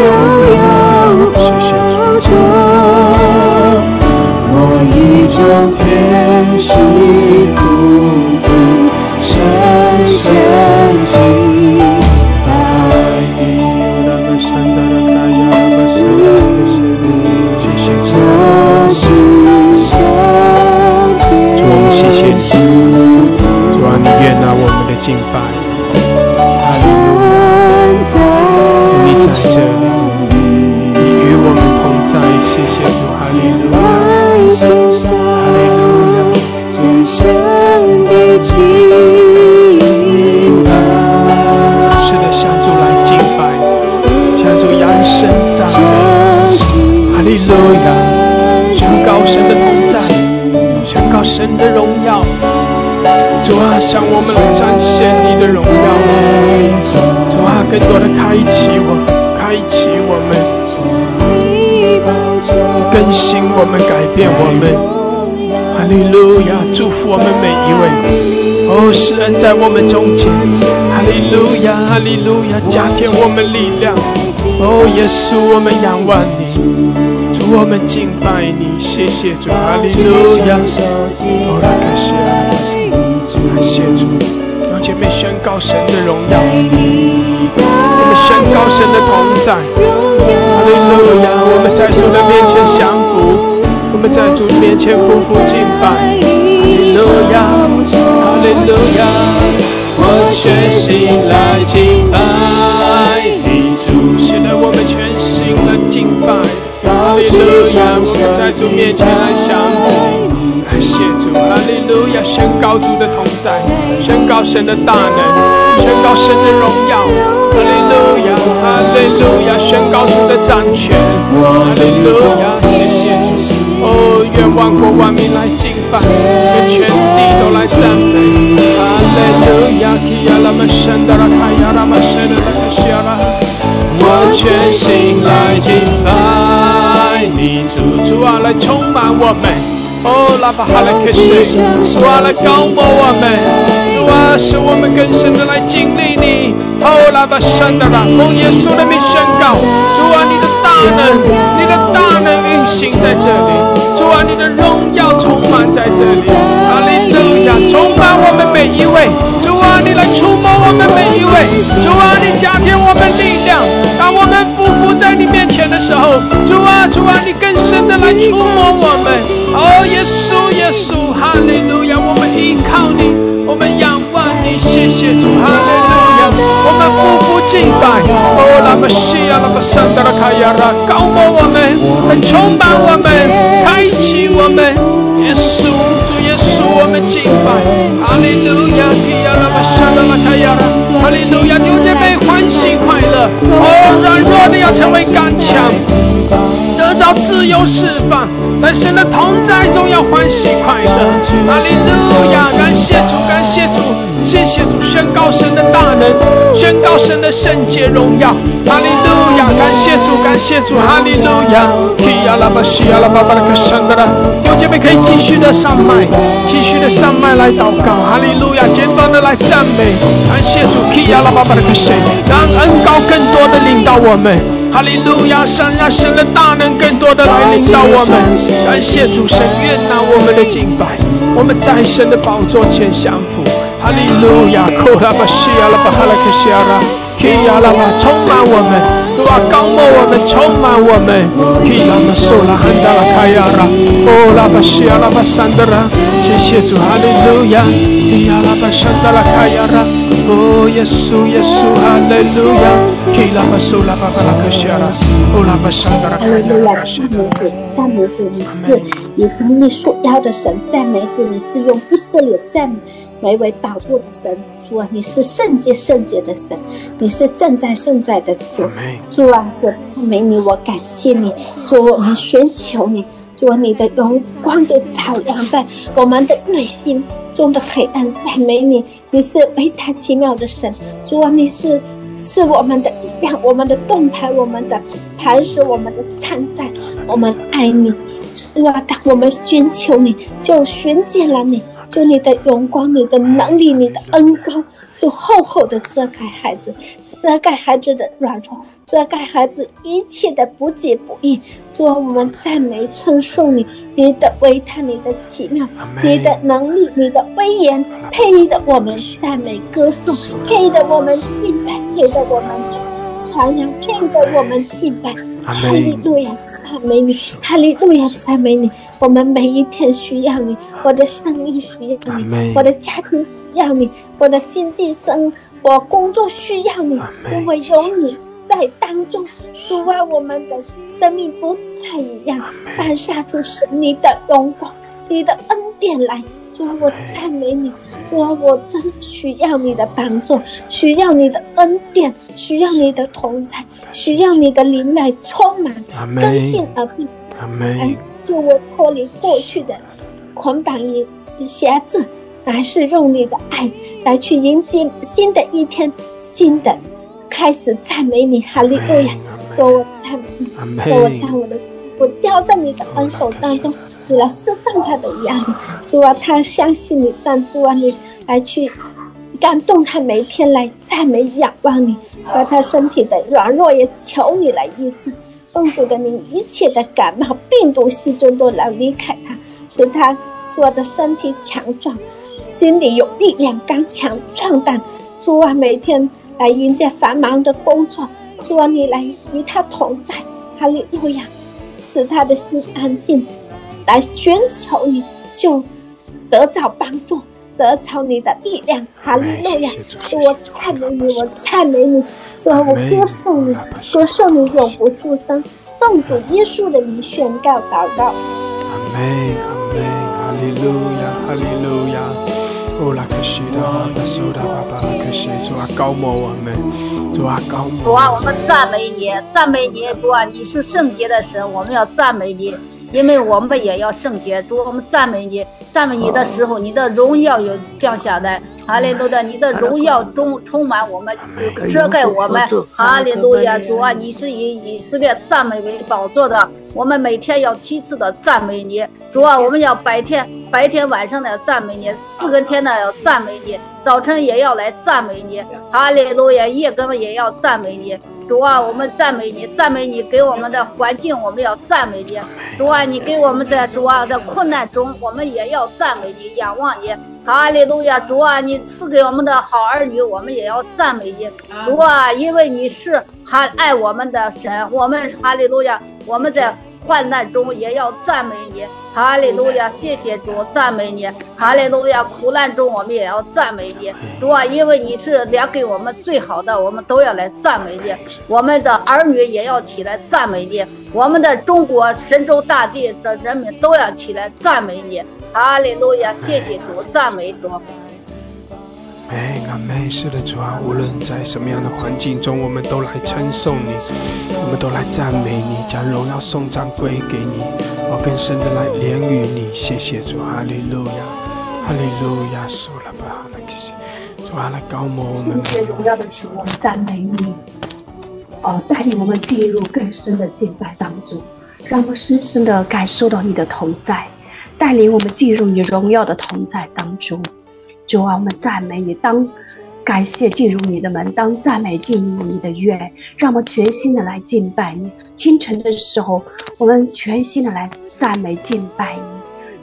B: 荣耀中，我与众天使匍在我们中间。哈利路亚，哈利路亚，加添我们力量。哦，耶稣，我们仰望你，主，我们敬拜你，谢谢主，哈利路亚。哦，来感谢，感谢主。让姐妹宣告神的荣耀。我们宣告神的同在，哈利路亚！我们在主的面前降服，我们在主面前匍匐敬拜，哈利路亚，哈利路亚！我全心来敬拜，主，现在我们全心来敬拜，哈利路亚！我们在主面前来相逢。感谢主，哈利路亚！宣告主的同在，宣告神的大能，宣告神的荣耀，哈利路亚，哈利路亚！宣告主的掌权，哈利路亚！谢谢主，哦，愿万国万民来敬拜，愿全地都来赞美，哈利路亚！基亚拉玛神达拉卡亚拉玛神达拉卡西亚拉，我全心来敬拜你，主主啊，来充满我们。哦，拉巴哈拉克西，主啊来高摩我们，主啊使我们更深的来经历你。哦，拉巴山的拉，奉耶稣的名宣告，主啊你的大能，你的大能运行在这里，主啊你的荣耀充满在这里，哈利路亚，充满我们每一位，主啊你来触摸我们每一位，主啊你加添我们力量，当我们匍匐在你面前的时候，主啊主啊你更深的来触摸我们。哦，耶稣，耶稣，哈利路亚！我们依靠你，我们仰谢谢主，哈利路亚！我们匍匐敬拜，哦，拉玛西亚，拉玛山达拉卡亚拉，高摩我们，充满我们，开启我们，耶稣，主耶稣，我们敬拜，哈利路亚！提亚拉玛山达拉卡亚拉，哈利路亚！弟兄们欢喜快乐，哦，软弱的要成为刚强，得到自由释放。在神的同在中要欢喜快乐，哈利路亚！感谢主，感谢主，谢谢主，宣告神的大能，宣告神的圣洁荣耀，哈利路亚！感谢主，感谢主，哈利路亚！提亚拉巴西亚拉巴巴拉克圣的啦，弟兄姐妹可以继续的上麦，继续的上麦来祷告，哈利路亚！简短的来赞美，感谢主，提亚拉巴巴拉克圣，让恩高更多的领导我们。哈利路亚！神让神的大能更多的来领导我们。感谢主神悦纳我们的敬拜，我们在神的宝座前降服。哈利路亚！库拉巴西亚拉巴哈拉克西亚拉，基亚拉巴充满我们，主啊，高摩我们，充满我们。基拉巴苏拉汉达拉卡亚拉，哦拉巴西亚拉巴山德拉，谢谢主，哈利路亚！基亚拉巴山达拉卡亚拉，哦耶稣耶稣，哈利路亚！
F: 哈利路亚，赞美主，赞美主，你是以能力所要的神，赞美主，你是用以色列赞美为宝座的神，主啊，你是圣洁圣洁的神，你是圣在圣在的主，主啊，我赞美你，我感谢你，主，我们寻求你，主，你的荣光就照亮在我们的内心中的黑暗，赞美你，你是伟大奇妙的神，主啊，你是。是我们的力量，我们的盾牌，我们的磐石，我们的山寨。我们爱你，主啊！当我们寻求你，就寻见了你，就你的荣光、你的能力、你的恩高，就厚厚的遮盖孩子，遮盖孩子的软弱，遮盖孩子一切的不解不义。主啊，我们赞美称颂你，你的伟大，你的奇妙，你的能力，你的威严，配得我们赞美歌颂，配得我们敬拜。配得我们传扬，配得我们敬拜，哈利路亚赞美你，哈利路亚赞美你。我们每一天需要你，我的生命需要你，我的家庭需要你，我的经济生，我工作需要你，因为有你在当中，主啊，我们的生命不再一样，反射出神你的荣光，你的恩典来。主啊，我赞美你！主啊，我真需要你的帮助，需要你的恩典，需要你的同在，需要你的灵来充满，更新而变，来救我脱离过去的捆绑与辖制，来是用你的爱来去迎接新的一天，新的开始。赞美你，哈利路亚！主，我赞美你，主，我将我的我交在你的恩手当中。你来释放他的压力，主啊，他相信你，但主啊，你来去感动他，每天来赞美仰望你，把他身体的软弱也求你来医治，奉主的名，一切的感冒、病毒、细菌都来离开他，使他做的身体强壮，心里有力量、刚强、壮胆。主啊，每天来迎接繁忙的工作，主啊，你来与他同在，哈利路亚，使他的心安静。来寻求你，就得到帮助，得着你的力量。哈利路亚！我赞美你，我赞美你，说我歌颂你，歌颂你永不住声。奉主耶稣的名宣告祷告。
B: 阿门，阿门，哈利路亚，哈利路亚。哦，拉克西的哈，那苏的哈巴拉克西，主啊，高摩我们，主啊，高摩。
G: 主啊，我们赞美你，赞美你，主啊，你是圣洁的神，我们要赞美你。因为我们也要圣洁，主，我们赞美你，赞美你的时候，你的荣耀有降下来，哈利路亚，你的荣耀中充满我们，遮盖我们，哈利路亚，主啊，你是以以色列赞美为宝座的，我们每天要七次的赞美你，主啊，我们要白天白天晚上的要赞美你，四更天的要赞美你，早晨也要来赞美你，哈利路亚，夜更也要赞美你。主啊，我们赞美你，赞美你给我们的环境，我们要赞美你。主啊，你给我们在主啊的困难中，我们也要赞美你，仰望你。哈利路亚，主啊，你赐给我们的好儿女，我们也要赞美你。主啊，因为你是还爱我们的神，我们哈利路亚，我们在。患难中也要赞美你，哈利路亚！谢谢主，赞美你，哈利路亚！苦难中我们也要赞美你，主啊，因为你是连给我们最好的，我们都要来赞美你。我们的儿女也要起来赞美你，我们的中国神州大地的人民都要起来赞美你，哈利路亚！谢谢主，赞美主。
B: 哎，阿门！是的，主啊，无论在什么样的环境中，我们都来称颂你，我们都来赞美你，将荣耀颂赞归给你，我更深的来怜悯你。谢谢主，哈利路亚，哈利路亚，苏拉巴那克西，主啊，来高摩我们。
H: 谢谢荣耀的主，我们赞美你，哦，带领我们进入更深的敬拜当中，让我们深深的感受到你的同在，带领我们进入你荣耀的同在当中。主啊，我们赞美你，当感谢进入你的门，当赞美进入你的院，让我们全心的来敬拜你。清晨的时候，我们全心的来赞美敬拜你。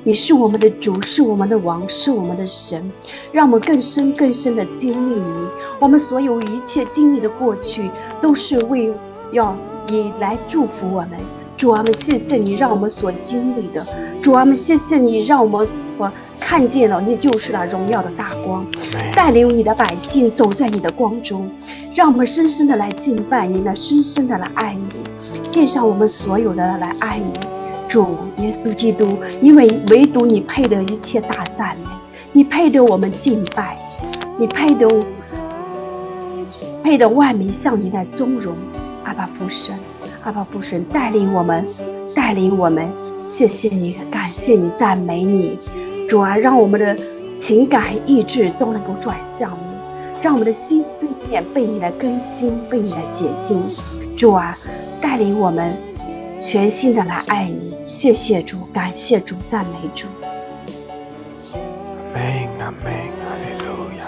H: 你是我们的主，是我们的王，是我们的神，让我们更深更深的经历你。我们所有一切经历的过去，都是为要你来祝福我们。主啊，我们谢谢你，让我们所经历的。主啊，我们谢谢你，让我们所。看见了，你就是那荣耀的大光，带领你的百姓走在你的光中，让我们深深的来敬拜你，那深深的来爱你，献上我们所有的来爱你，主耶稣基督，因为唯独你配得一切大赞美，你配得我们敬拜，你配得配得万民向你来尊荣，阿爸父神，阿爸父神带领我们，带领我们，谢谢你，感谢你，赞美你。主啊，让我们的情感意志都能够转向你，让我们的心思念被你来更新，被你来洁净。主啊，带领我们全心的来爱你。谢谢主，感谢主，赞美主。
B: 阿门，阿门，哈利路亚，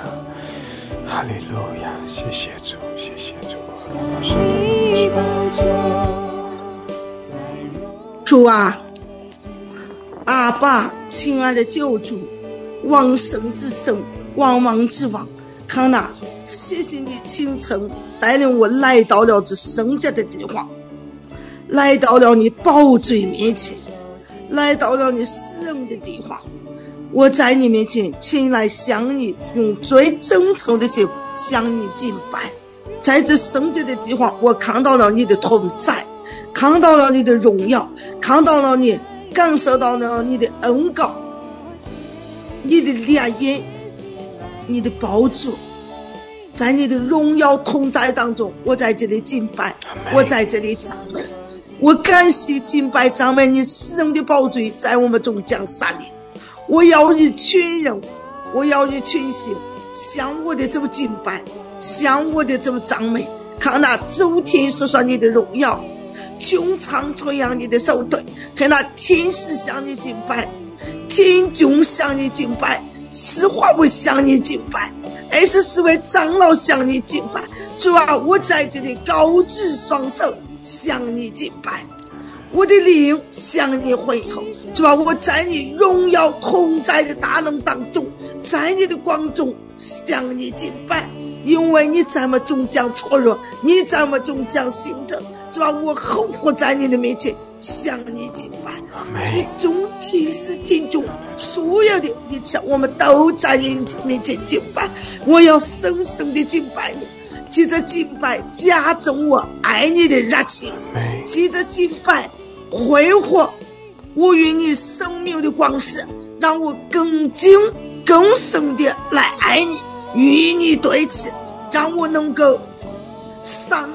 B: 哈利路亚，谢谢主，谢谢
E: 主。主啊。阿爸，亲爱的救主，往生之生，往王之王，康纳，谢谢你清晨带领我来到了这圣洁的地方，来到了你宝嘴面前，来到了你私人的地方。我在你面前前来向你用最真诚的心向你敬拜。在这圣洁的地方，我看到了你的同在，看到了你的荣耀，看到了你。感受到了你的恩膏，你的怜悯，你的帮助，在你的荣耀同在当中，我在这里敬拜，我在这里赞美，我感谢敬拜赞美你私人的宝座在我们中将三年，我要一群人，我要一群心，向我的主敬拜，向我的主赞美，看那诸天说说你的荣耀。穹苍传扬你的手段，看那天使向你敬拜，天君向你敬拜，四化不向你敬拜，二十四位长老向你敬拜。主啊，我在这里高举双手向你敬拜，我的灵向你回后。主啊，我在你荣耀同在的大能当中，在你的光中向你敬拜，因为你怎么终将错弱，你怎么终将行者。是吧？我后活在你的面前，向你敬拜。最终天使敬重所有的一切，我们都在你面前敬拜。我要深深的敬拜你，借着敬拜加重我爱你的热情，借着敬拜挥霍我与你生命的光势，让我更精更深的来爱你，与你对齐，让我能够上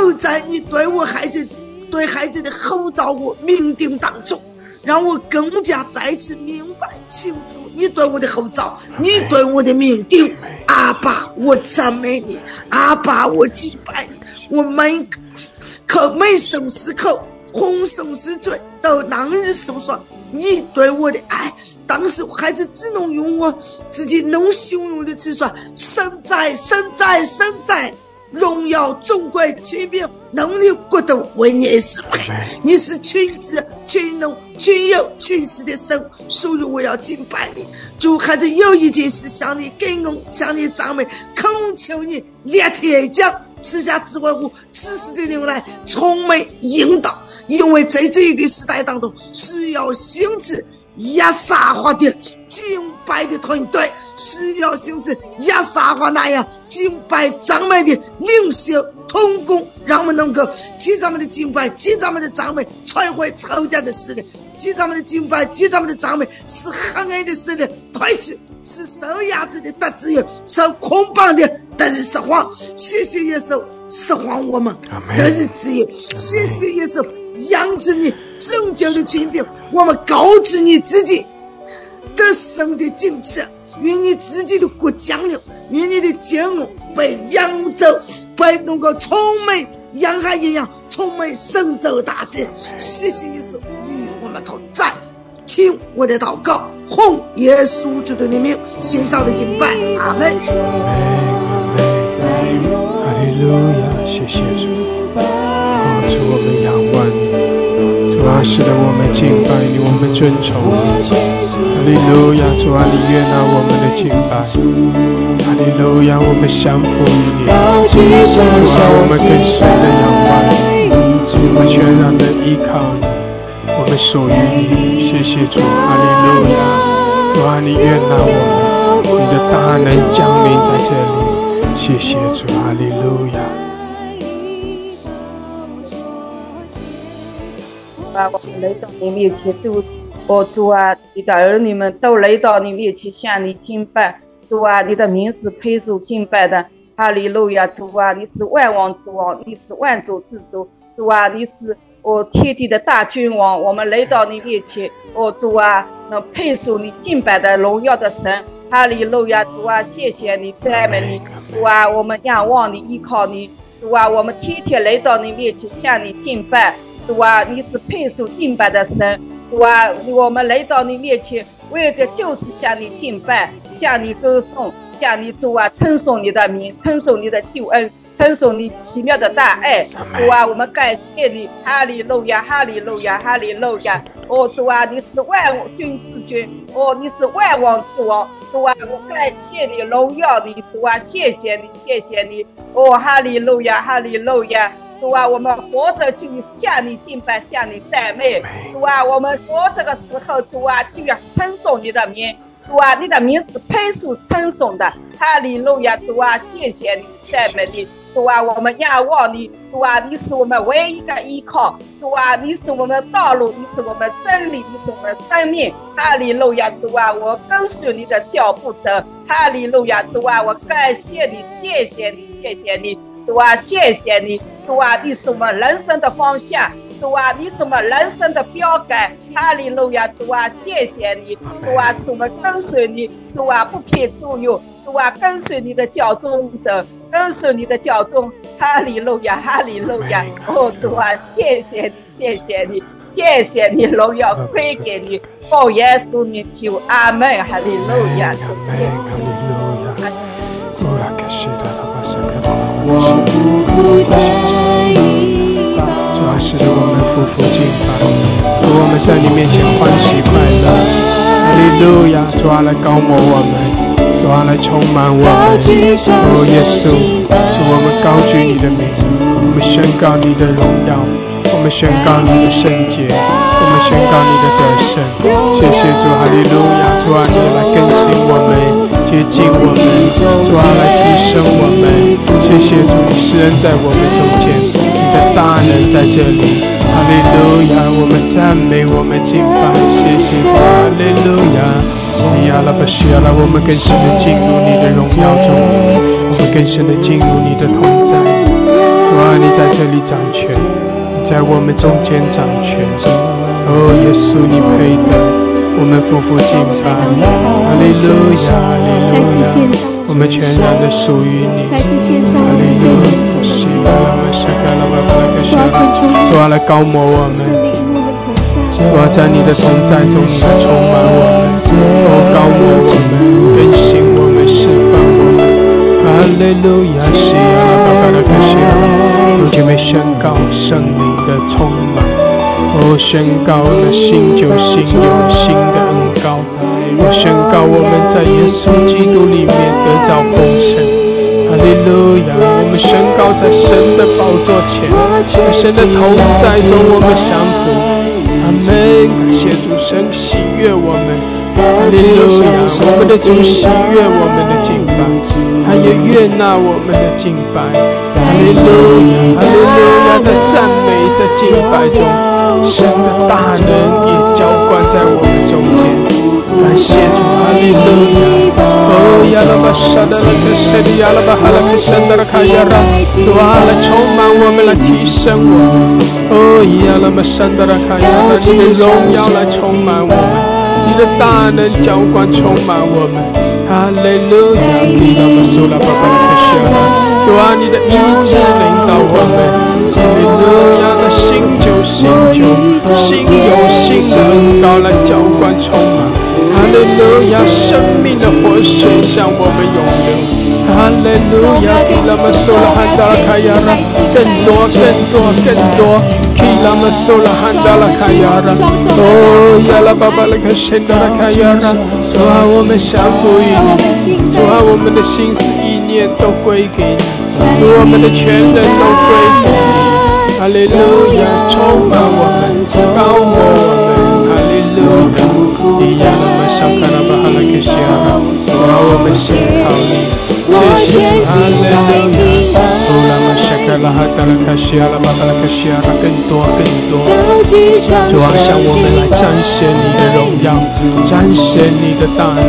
E: 走在你对我孩子对孩子的后照我命定当中。让我更加再次明白清楚你对我的厚照，你对我的命定。阿爸，我赞美你；阿爸，我敬拜你。我每口每声是口，红声是嘴，都难以诉说你对我的爱。当时孩子只能用我自己能形容的词说：生在，生在，生在。荣耀尊贵权柄能力国度为你而支配，你是群智群能群有群势的神，所以我要敬拜你。主，还是有一件事向你感恩，向你赞美，恳求你裂天降赐下智慧和知识的灵来充满引导，因为在这一个时代当中，需要兴起。亚撒华的敬拜的团队是要形成亚撒华那样敬拜赞美的领袖同工，让我们能够替咱们的敬拜，替咱们的赞美，摧毁仇家的势力；替咱们的敬拜，替咱们的赞美，使黑暗的势力退去，使受压制的得自由，受捆绑的得以释放。谢谢耶稣，释放我们得以自由。谢谢耶稣。养着你拯救的权柄，我们告知你自己得胜的坚持，愿你自己的国降临，愿你的节目被扬州，被那个充满洋海一样，充满神州大地。谢谢耶稣与我们同在，听我的祷告，奉耶稣基督的名，献上的敬拜，阿门。
B: 哈利路亚，谢谢主。主，我们仰望你，主啊，使得我们敬拜你，我们尊崇你。哈利路亚，主啊，你悦纳我们的敬拜。哈利路亚，我们降服于你。主啊，我们更深的仰望你，我们全然的依靠你，我们属于你。谢谢主，哈利路亚，主啊，你悦纳我们，你的大能降临在这里。谢谢主，哈利路亚。
I: 来到你面前，都哦主啊！你的儿女们都来到你面前向你敬拜，主啊！你的名是配受敬拜的，哈利路亚！主啊！你是万王之王，你是万主之主，主啊！你是哦天地的大君王，我们来到你面前，哦主啊！能配受你敬拜的荣耀的神，哈利路亚！主啊！谢谢你，赞美你，主啊！我们仰望你，依靠你，主啊！我们天天来到你面前向你敬拜。主啊，你是配受敬拜的神，主啊，我们来到你面前，为的就是向你敬拜，向你歌颂，向你主啊称颂你的名，称颂你的救恩，称颂你奇妙的大爱。主啊，我们感谢你，哈利路亚，哈利路亚，哈利路亚。哦，主啊，你是万军之君，哦，你是万王之王。主啊，我感谢你，荣耀你，主啊，谢谢你，谢谢你。哦，哈利路亚，哈利路亚。主啊，我们活着就向你敬拜，向你赞美。主啊，我们活着的时候，主啊就要称颂你的名。主啊，你的名是配受称颂的。哈利路亚！主啊，谢谢你，赞美你。主啊，我们仰望你。主啊，你是我们唯一的依靠。主啊，你是我们的道路，你是我们真理，你是我们生命。哈利路亚！主啊，我跟随你的脚步走。哈利路亚！主啊，我感谢你，谢谢你，谢谢你。主啊，谢谢你，主啊，你是我们人生的方向，主啊，你是我们人生的标杆。哈利路亚，主啊，谢谢你，主啊，我们跟随你，主啊，不偏左右，主啊，跟随你的脚踪走，跟随你的脚踪。哈利路亚，哈利路亚，哦，主啊，谢谢你，谢谢你，谢谢你，荣耀归给你，奉耶稣你求，阿门，哈利路亚，主
B: 主啊，使得我们夫妇敬拜，主我们在你面前欢喜快乐。哈利路亚！主啊，来高摩我们，主啊，来充满我们。主耶稣，主我们高举你的名，我们宣告你的荣耀，我们宣告你的圣洁，我们宣告你的得胜。谢谢主，哈利路亚！主啊，你来更新我们，接近我们，主啊，来提升。我们。谢谢主，你施恩在我们中间，你的大能在这里。哈利路亚，我们赞美，我们敬拜，谢谢主，哈利路亚。你亚拉巴西亚拉，我们更深的进入你的荣耀中，我们更深的进入你的同在。主啊，你在这里掌权，在我们中间掌权。哦，耶稣，你配得。我们夫妇敬拜，哈利路亚，哈利路亚，我们全然的属于你，哈利路亚，是的，我们是该了，我们来个神，主啊来高摩我们，主啊在你的同在中来充满我们，哦高摩我们，更新我们，释放我们，哈利路亚，是啊，巴巴拉克西啊，有姐妹宣告圣灵的充满。我宣告宣告我们在耶稣基督里面得着丰盛。哈利路亚！我们宣告在神的宝座前，在神的同在中，我们相扶。阿门！感谢主神喜悦我们。哈利路亚！我们的主喜悦我们的敬拜，他也悦纳我们的敬拜。哈利路亚！哈利路亚！在赞美，在敬拜中。神的大能也浇灌在我们中间，感谢主，哈利路亚！哦，亚拉巴沙的那个神的亚拉巴哈拉克神的卡亚拉，主啊，来充满我们，来提升我。哦，亚拉巴神的卡亚拉，你的荣耀来充满我们，你的大能浇灌充满我们。哈利路亚！亚拉巴苏拉巴巴拉克西亚拉，主啊，你的医治领导我们。哈利路亚的新酒新酒，新有新的恩膏来浇灌充满。哈利路亚，生命的活水向我们涌流。哈利路亚，给拉们说了汉达拉卡亚拉，更多更多更多，给拉们说了汉达拉卡亚拉。哦，亚拉巴巴拉克神达拉卡亚拉，主啊，我们降服于你，主啊，我们的心思意念都归给你，我们的全人都归给你。哈利路亚，充满我们，高摩我们，哈利路亚，你亚拉玛沙卡拉巴哈拉克西亚，让我们信靠你，谢谢哈利路亚，乌拉玛沙卡拉哈达拉卡西亚拉巴哈拉克西亚，更多更多，主啊，向我们来彰显你的荣耀，彰显你的大能。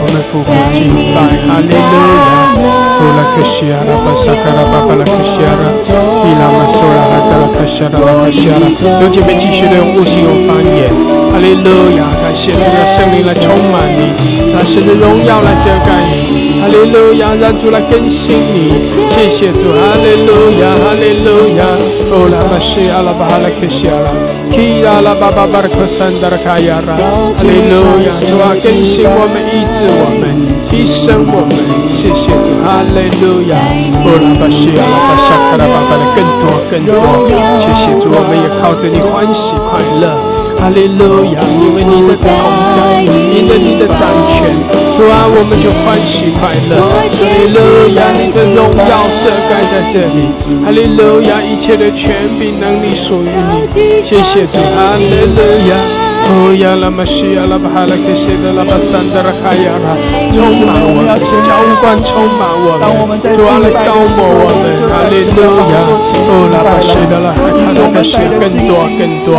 B: 我们夫妇敬拜，哈利路亚！乌拉克西亚拉巴萨卡拉巴巴拉克西亚拉，伊拉玛索拉哈达拉克西亚拉拉克西亚拉。有姐妹继续的用悟性用方言，哈利路亚！感谢主的圣灵来充满你，让神的荣耀来遮盖你，哈利路亚！让主来更新你，谢谢主，哈利路亚，哈利路亚！乌拉巴西阿拉巴哈拉克西亚拉，基拉拉巴巴巴克山达拉卡亚拉，哈利路亚！主啊，更新我们医治。我们提升我们，谢谢主，哈利路亚！哦，拉巴西亚，拉巴沙卡拉巴巴的更多更多，谢谢主，我们也靠着你欢喜快乐，哈利路亚！因为你的同在，因为你的掌权，主啊，我们就欢喜快乐，哈利路亚！你的荣耀遮盖在这里，哈利路亚！一切的权柄能力属于你，谢谢主，哈利路亚！哦呀，拉玛西亚，拉巴哈拉克西的拉巴桑德拉卡亚拉，充满我们，浇灌充满我们，主啊来高摩我们，哈利路亚！哦，拉巴西的拉哈拉克西，更多更多！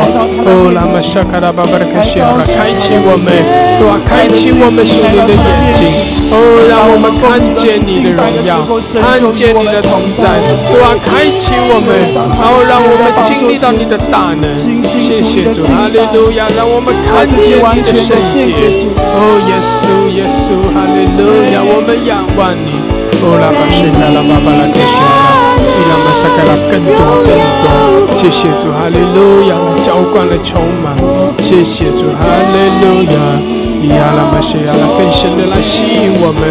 B: 哦，拉玛沙卡拉巴巴拉克西亚拉，开启我们，主啊开启我们属灵的眼睛，哦，让我们看见你的荣耀，看见你的同在，主啊开启我们，然后让我们经历到你的大能，谢谢主，哈利路亚，让我。我们看见你的圣洁，哦，耶稣，耶稣，哈利路亚！我们仰望你，哦，拉巴西达拉巴巴拉克西拉，伊拉玛萨卡拉，更多更多，谢谢主，哈利路亚！浇灌了充满，谢谢主，哈利路亚！伊拉玛西亚。拉，更深的来吸引我们，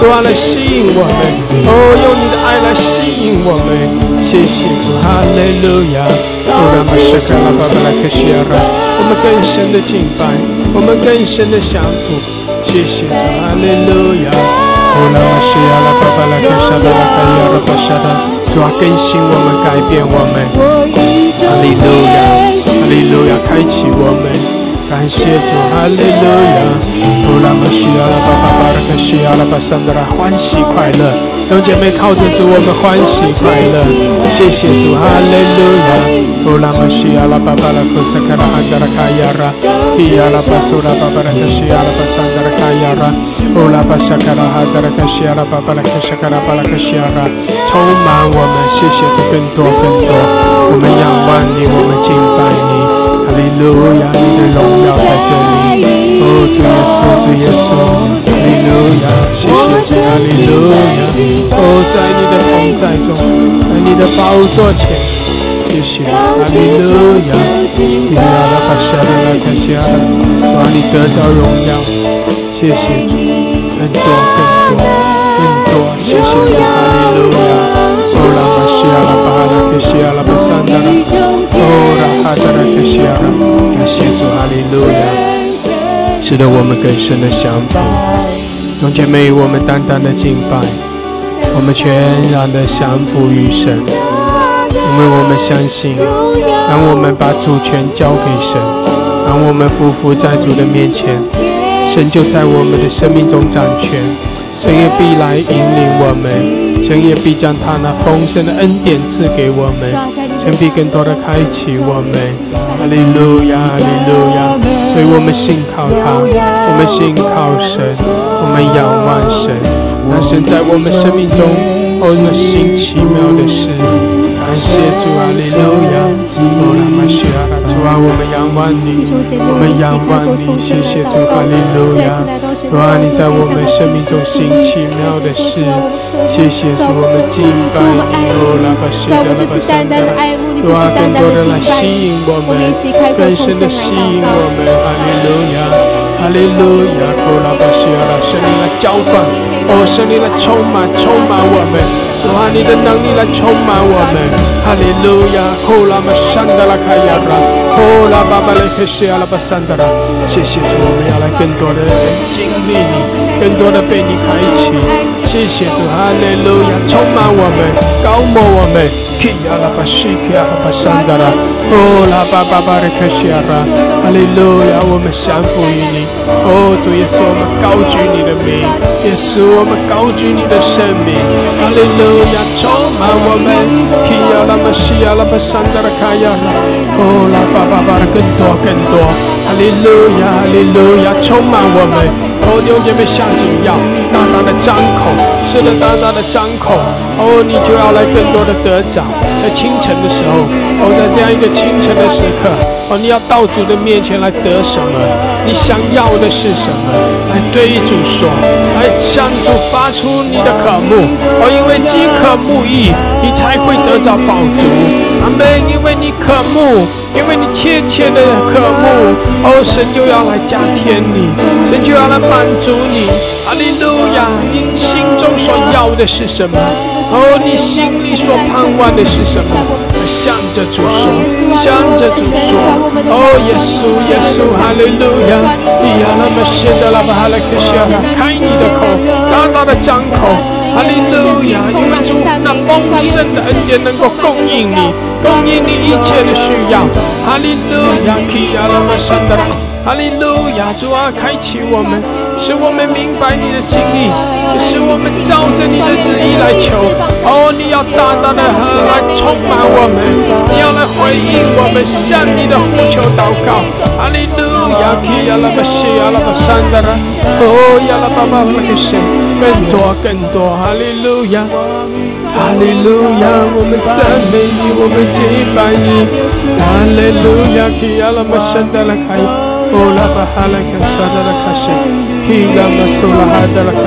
B: 多来吸引我们，哦，用你的爱来吸引我们，谢谢主，哈利路亚！哦，拉玛沙卡拉巴巴拉克西亚。拉，我们更深的敬拜，我们更深的降服，谢谢主，哈利路亚！哦，拉玛西亚。拉巴巴拉克沙达拉卡亚。拉巴沙达，主啊，更新我们，改变我们，哈利路亚，哈利路亚，开启我们，感谢主，哈利路亚！乌拉玛西亚拉巴巴巴拉克西阿拉巴桑德拉，欢喜快乐，弟兄姐妹靠着主，我们欢喜快乐。谢谢主，哈利路亚！乌拉玛西亚拉巴巴拉克萨卡拉哈达拉卡亚拉，伊亚拉巴苏拉巴巴拉克西亚拉巴桑德拉卡亚拉，乌拉巴萨卡拉哈德拉克西亚拉巴巴拉克萨卡拉巴拉克西亚拉，充满我们，谢谢主，更多更多，我们仰望你，我们敬拜你。路亚，你的荣耀在这里。哦，主耶稣，主耶稣，哈利路亚，谢谢主，哈利路亚。哦，在你的同在中，在你的宝座前，谢谢，哈利路亚。你阿拉巴夏拉拉卡夏拉，让你得着荣耀。谢谢主，更多更多更多，谢谢主，哈利路亚。巴西阿拉巴哈拉克西阿拉巴桑达拉，哦，拉哈达拉克西阿拉，感谢主，哈利路亚，使得我们更深的降服。弟兄姐妹，我们单单的敬拜，我们全然的降服于神，因为我们相信，当我们把主权交给神，当我们匍匐在主的面前，神就在我们的生命中掌权，神也必来引领我们，神也必将他那丰盛的恩典赐给我们，神必更多的开启我们。哈利路亚，哈利路亚！所以我们信靠他，我们信靠神，我们仰望神，但神在我们生命中哦那新奇妙的事。感谢主，哈利路亚！哦，拉玛西亚拉，主啊，我们仰望你，我们仰望你，谢谢主，哈利路亚！主啊，你在我们生命中行奇妙的事，谢谢主，我们敬拜你，哦，拉玛西亚拉巴桑达拉，主啊，更多的来吸引我们，更深的吸引我们，哈利路亚！哈利路亚！哦，拉巴西亚拉，圣灵来浇灌，哦，圣灵来充满，充满我们，主啊，你的能力来充满我们，哈利路亚！哦，拉玛山达拉卡亚拉，哦，拉巴巴雷克西亚拉巴山达拉，谢谢主，我们要来更多的经历你，更多的被你开启，谢谢主，哈利路亚！充满我们，高摩我们，基亚拉巴西基亚拉巴山达拉，哦，拉巴巴巴雷克西亚拉，哈利路亚！我们降服于你。哦，主耶稣，我们高举你的名，耶稣，我们高举你的圣名，哈利路哈利路亚，充满我们，基亚拉玛西亚拉巴山达拉卡亚拉，哦，拉巴巴巴的更多更多，哈利路亚，哈利路亚，充满我们，哦，弟兄姐妹向主要大大的张口，是的，大大的张口，哦，你就要来更多的得奖，在清晨的时候，哦，在这样一个清晨的时刻，哦，你要到主的面前来得什么？你想要的是什么？来对主说，来向主发出你的渴慕。哦，因为饥渴慕义，你才会得着饱足。阿门。因为你渴慕，因为你切切的渴慕，哦，神就要来加添你，神就要来满足你。哈利路亚！你心中所要的是什么？哦，你心里所盼望的是什么？向着主说，向着主说。哦，耶稣，耶稣，哈利路亚！咿呀，那么现在拉巴哈拉克西亚，开你的口，大大的张口，哈利路亚！因为主那丰盛的恩典能够供应你，供应你一切的需要。哈利路亚！咿呀，那么现在拉。哈利路亚，主啊，开启我们，使我们明白你的心意，使我们照着你的旨意来求。哦，你要大大的和来充满我们，你要来回应我们向你的呼求祷告。哈利路亚，基亚拉巴西亚拉巴山达拉，哦亚拉巴巴巴克神，更多更多。哈利路亚，哈利路亚，我们赞美你，我们敬拜你。哈利路亚，基亚拉巴山达拉开。哦，拉巴哈拉克萨达拉卡西，基拉玛苏拉哈达拉卡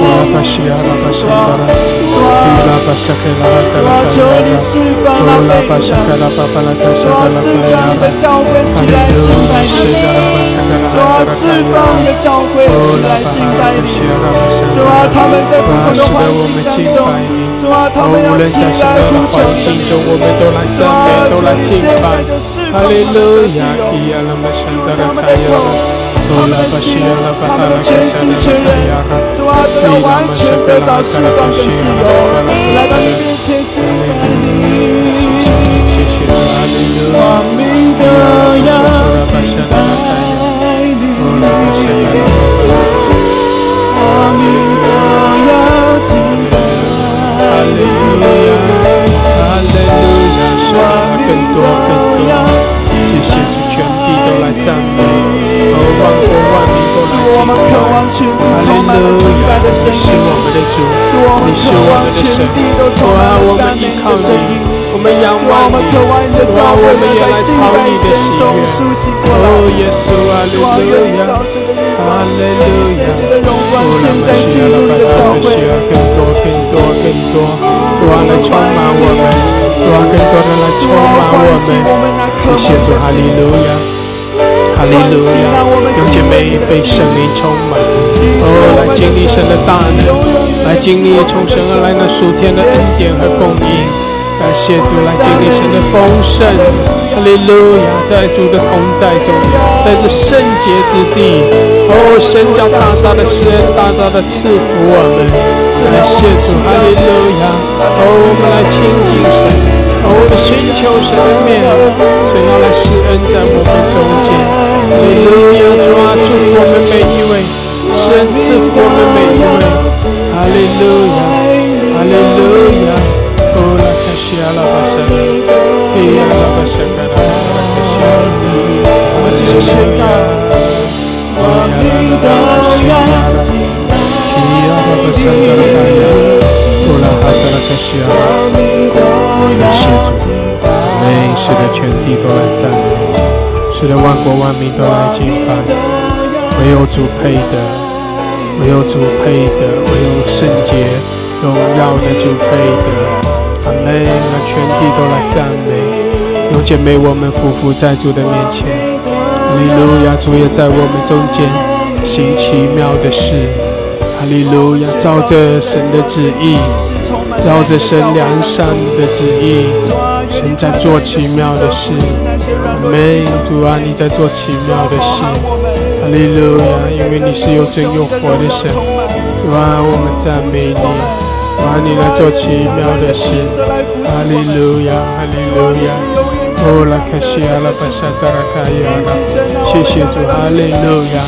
B: 西亚，哈利路亚，谢谢主，谢谢主。哦，拉玛西亚，拉玛西亚，更多充满，充满我们。主啊，谢谢你，哈利路亚。哦，拉巴西亚，拉巴西亚，基拉巴萨克拉哈达拉卡西亚，哦，拉巴萨克拉巴巴拉卡西亚，拉巴亚，哈利路亚，谢谢拉巴萨克拉哈达拉卡西亚，哦，拉巴哈拉卡西亚，拉巴萨克拉，主啊，使得我们敬拜你。哦，无论在什么样的环境中，我们都来赞美，都来敬拜。哈利路亚，基亚拉玛山达拉卡亚拉。他们的心，他们的全心全人，主啊，都要完全得到释放跟自由，来到你面前敬拜你，光明的要敬拜你，光明的要敬拜你，万国万民都来敬拜，哈利路亚！你是我们的主，你是我们的神，主啊，我们依靠你，我们仰望你，主啊，我们也来讨你的喜悦。哦，耶稣啊，哈利路亚，我们需要了，我们需要更多、更多、更多，主啊，来充满我们，主啊，更多的来充满我们，谢谢主，哈利路亚。哈利路亚！有姐妹被圣灵充满，哦，来经历神的大能，来经历从神而来那属天的恩典和供应。感谢主，来经历神的丰盛。哈利路亚！在主的同在中，在这圣洁之地，哦，神将大大的施恩，大大的赐福我们。感谢主，哈利路亚！哦，我们来亲近神，我们寻求神的面，神要来施恩在我们中间。哈利路亚！主啊，祝福我们每一位，神赐福我们每一位。哈利路亚，哈利路亚。哦，拉卡西阿拉巴神，嘿阿拉巴神，阿拉卡西阿拉，我们继续宣告。我们都要敬拜你，哦，拉哈萨拉卡西阿拉，感谢使得全地都来赞美。使得万国万民都来敬拜，唯有主配的，唯有主配的，唯有圣洁荣耀的主配的。阿门！让全地都来赞美。有姐妹，我们匍匐在主的面前。哈利路亚！主也在我们中间行奇妙的事。哈利路亚！照着神的旨意，照着神良善的旨意，神在做奇妙的事。没，主啊，你在做奇妙的事，哈利路亚！因为你是有真有活的神，主啊，我们赞美你，主啊，你来做奇妙的事，哈利路亚，哈利路亚！哦，拉卡西阿拉巴沙达拉卡亚拉，谢谢主，哈利路亚！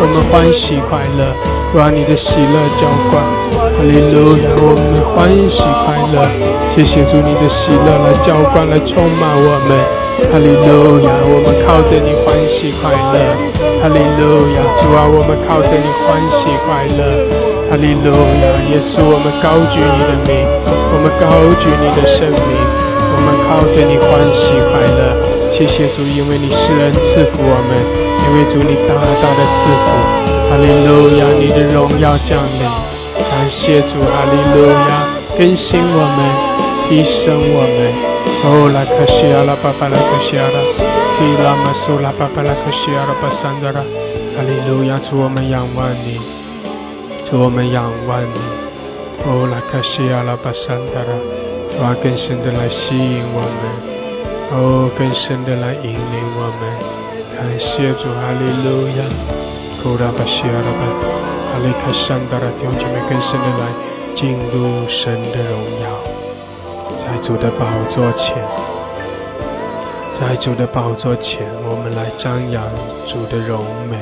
B: 我们欢喜快乐，主啊，你的喜乐浇灌，哈利路亚！我们欢喜快乐，谢谢主，你的喜乐来浇灌，来充满我们。哈利路亚，我们靠着你欢喜快乐。哈利路亚，主啊，我们靠着你欢喜快乐。哈利路亚，耶稣，我们高举你的名，我们高举你的圣名，我们靠着你欢喜快乐。谢谢主，因为你施恩赐福我们，因为主你大大的赐福。哈利路亚，你的荣耀降临。感谢主，哈利路亚，更新我们，提升我们。哦，拉克西阿拉巴巴拉克西阿拉，提拉玛苏拉巴巴拉克西阿拉巴桑德拉，哈利路亚，主我们仰望你，主我们仰望你。哦，拉克西阿拉巴桑德拉，主啊，更深的来吸引我们，哦，更深的来引领我们。感谢主，哈利路亚。哦，拉巴西阿拉巴，哈利克桑德拉，弟兄姐妹更深的来进入神的荣耀。在主的宝座前，在主的宝座前，我们来张扬主的荣美，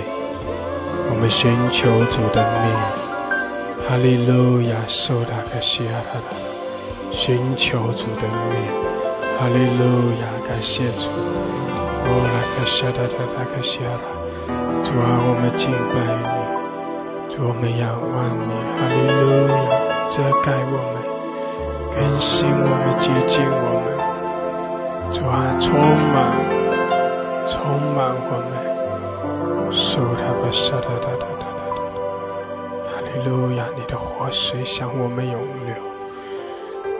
B: 我们寻求主的面。哈利路亚，受达克西亚拉拉，寻求主的面。哈利路亚，感谢主。哦，拉克西达达达克西亚拉，主啊，我们敬拜你，主我们仰望你。哈利路亚，遮盖我们。更新我们，接近我们，主啊，充满，充满我们，受他吧，沙哒哒哒哒哒哒，哈利路亚，你的活水向我们涌流，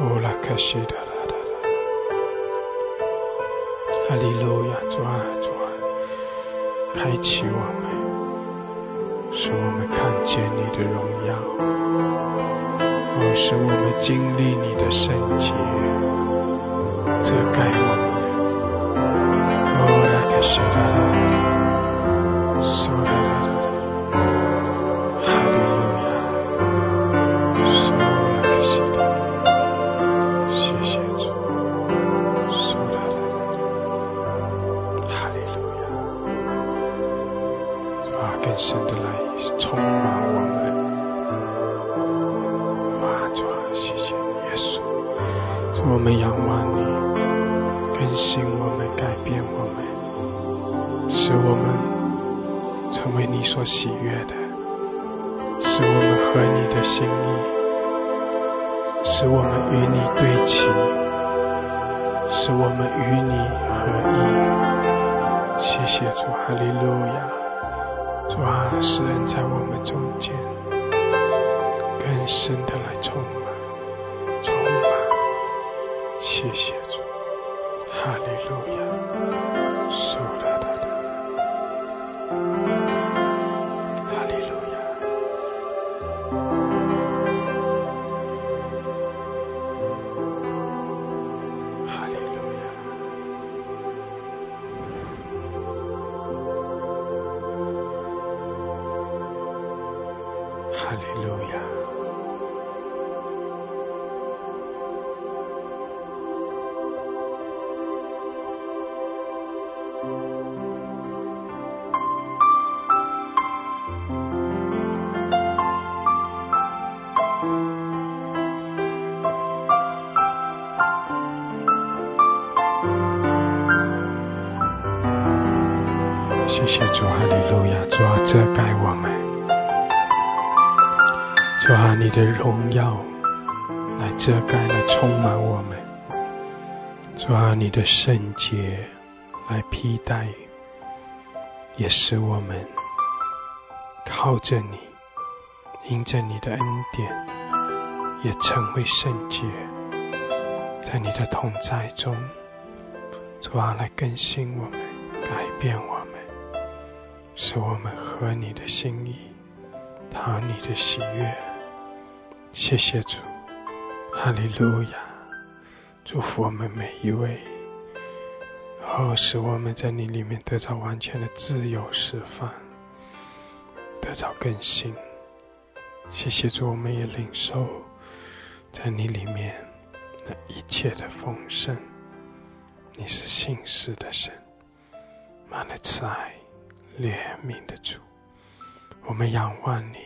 B: 乌拉克西哒开启我们，使我们看见你的荣耀。哦，使我们经历你的圣洁，遮盖我们。哦，拉克西达拉，
A: 你的圣洁来披戴，也使我们靠着你，因着你的恩典，也成为圣洁，在你的同在中，主啊，来更新我们，改变我们。使我们合你的心意，讨你的喜悦。谢谢主，哈利路亚！祝福我们每一位，哦，使我们在你里面得到完全的自由释放，得到更新。谢谢主，我们也领受在你里面那一切的丰盛。你是信实的神，满了慈爱。怜悯的主，我们仰望你，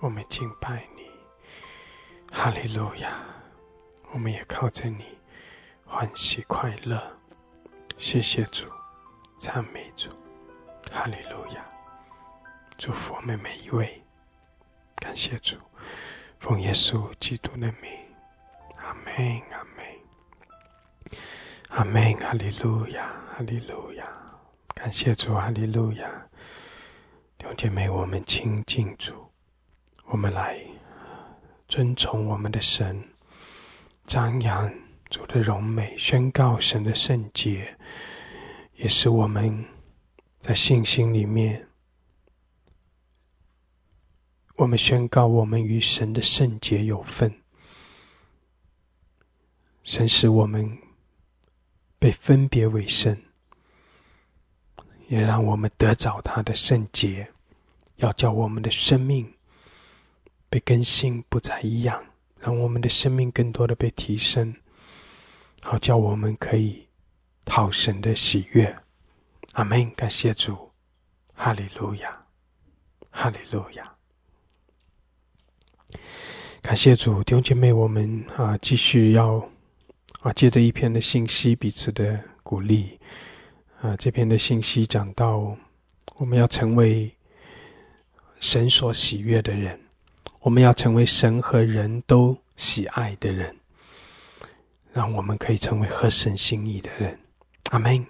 A: 我们敬拜你，哈利路亚！我们也靠着你欢喜快乐。谢谢主，赞美主，哈利路亚！祝福我们每一位，感谢主，奉耶稣基督的名，阿门，阿门，阿门，哈利路亚，哈利路亚。感谢主，哈利路亚！弟兄姐妹，我们亲近主，我们来尊崇我们的神，张扬主的荣美，宣告神的圣洁，也是我们在信心里面，我们宣告我们与神的圣洁有份。神使我们被分别为圣。也让我们得着他的圣洁，要叫我们的生命被更新，不再一样，让我们的生命更多的被提升，好叫我们可以讨神的喜悦。阿门！感谢主，哈利路亚，哈利路亚！感谢主，弟兄姐妹，我们啊，继续要啊，借着一篇的信息，彼此的鼓励。啊，这篇的信息讲到，我们要成为神所喜悦的人，我们要成为神和人都喜爱的人，让我们可以成为合神心意的人。阿门！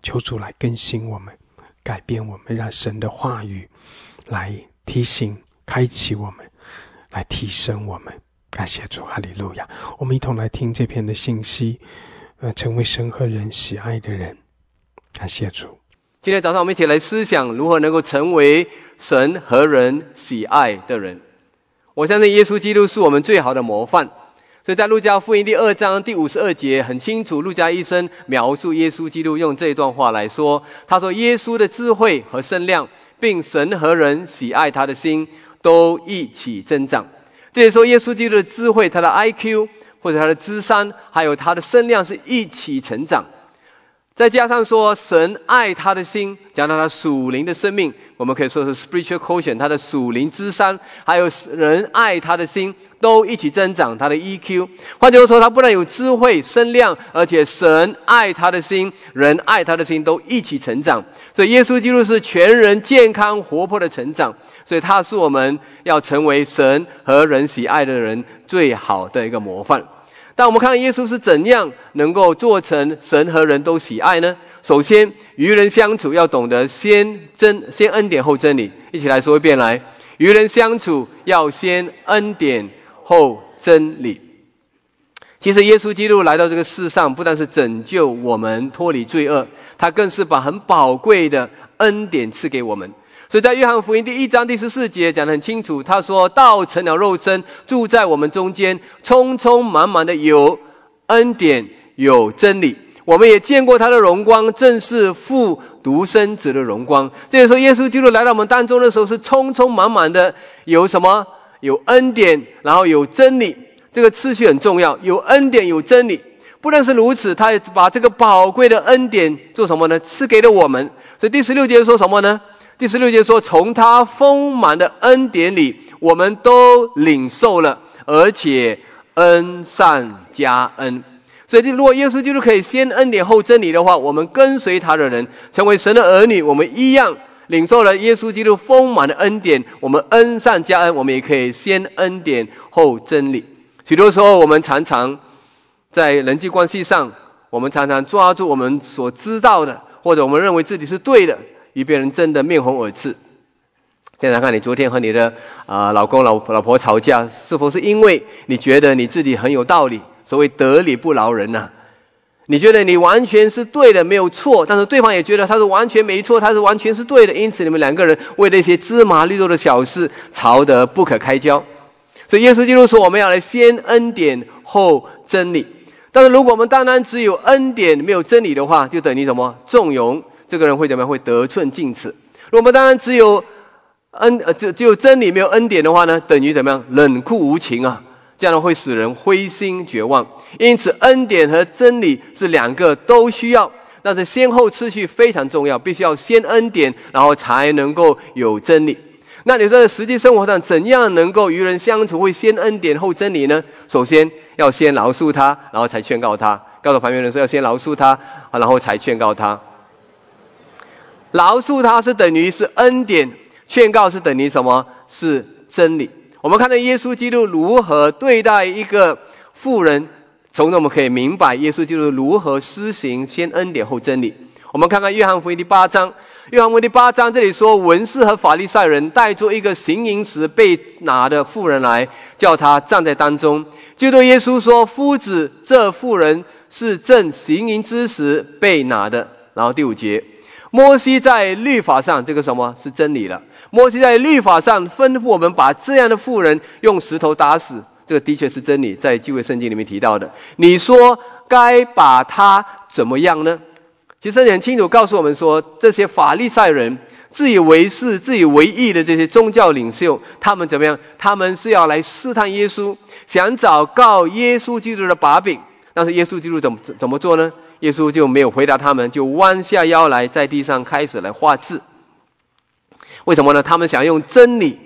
A: 求主来更新我们，改变我们，让神的话语来提醒、开启我们，来提升我们。感谢主，哈利路亚！我们一同来听这篇的信息，呃，成为神和人喜爱的人。感谢主。
J: 今天早上我们一起来思想如何能够成为神和人喜爱的人。我相信耶稣基督是我们最好的模范。所以在路加福音第二章第五十二节很清楚，路加医生描述耶稣基督用这段话来说：“他说，耶稣的智慧和圣量，并神和人喜爱他的心，都一起增长。”这里说耶稣基督的智慧，他的 IQ 或者他的智商，还有他的身量是一起成长。再加上说，神爱他的心，讲到他属灵的生命我们可以说是 spiritual quotient，他的属灵之山，还有人爱他的心，都一起增长他的 EQ。换句话说，他不但有智慧、声量，而且神爱他的心，人爱他的心都一起成长。所以，耶稣基督是全人健康活泼的成长。所以，他是我们要成为神和人喜爱的人最好的一个模范。但我们看耶稣是怎样能够做成神和人都喜爱呢？首先，与人相处要懂得先真先恩典后真理。一起来说一遍：来，与人相处要先恩典后真理。其实，耶稣基督来到这个世上，不但是拯救我们脱离罪恶，他更是把很宝贵的恩典赐给我们。所以在约翰福音第一章第十四节讲得很清楚，他说道成了肉身，住在我们中间，充充满满的有恩典有真理。我们也见过他的荣光，正是父独生子的荣光。这个时候，耶稣基督来到我们当中的时候，是充充满满的有什么？有恩典，然后有真理。这个次序很重要，有恩典有真理。不但是如此，他也把这个宝贵的恩典做什么呢？赐给了我们。所以第十六节说什么呢？第十六节说：“从他丰满的恩典里，我们都领受了，而且恩上加恩。所以，如果耶稣基督可以先恩典后真理的话，我们跟随他的人，成为神的儿女，我们一样领受了耶稣基督丰满的恩典。我们恩上加恩，我们也可以先恩典后真理。许多时候，我们常常在人际关系上，我们常常抓住我们所知道的，或者我们认为自己是对的。”与别人争得面红耳赤。现在看你昨天和你的啊老公老老婆吵架，是否是因为你觉得你自己很有道理？所谓得理不饶人呐，你觉得你完全是对的，没有错，但是对方也觉得他是完全没错，他是完全是对的，因此你们两个人为那些芝麻绿豆的小事吵得不可开交。所以耶稣基督说，我们要来先恩典后真理。但是如果我们单单只有恩典没有真理的话，就等于什么纵容。这个人会怎么样？会得寸进尺。如果我们当然只有恩呃，只只有真理没有恩典的话呢？等于怎么样？冷酷无情啊！这样会使人灰心绝望。因此，恩典和真理是两个都需要，但是先后次序非常重要，必须要先恩典，然后才能够有真理。那你说，在实际生活上怎样能够与人相处，会先恩典后真理呢？首先要先饶恕他，然后才劝告他。告诉旁边人说，要先饶恕他，然后才劝告他。饶恕他是等于是恩典，劝告是等于什么？是真理。我们看到耶稣基督如何对待一个富人，从中我们可以明白耶稣基督如何施行先恩典后真理。我们看看约翰福音第八章，约翰福音第八章这里说，文士和法利赛人带着一个行淫时被拿的妇人来，叫他站在当中，就对耶稣说：“夫子，这妇人是正行淫之时被拿的。”然后第五节。摩西在律法上，这个什么是真理了？摩西在律法上吩咐我们把这样的妇人用石头打死，这个的确是真理，在旧约圣经里面提到的。你说该把他怎么样呢？其实很清楚告诉我们说，这些法利赛人自以为是、自以为意的这些宗教领袖，他们怎么样？他们是要来试探耶稣，想找告耶稣基督的把柄。但是耶稣基督怎么怎么做呢？耶稣就没有回答他们，就弯下腰来，在地上开始来画字。为什么呢？他们想用真理，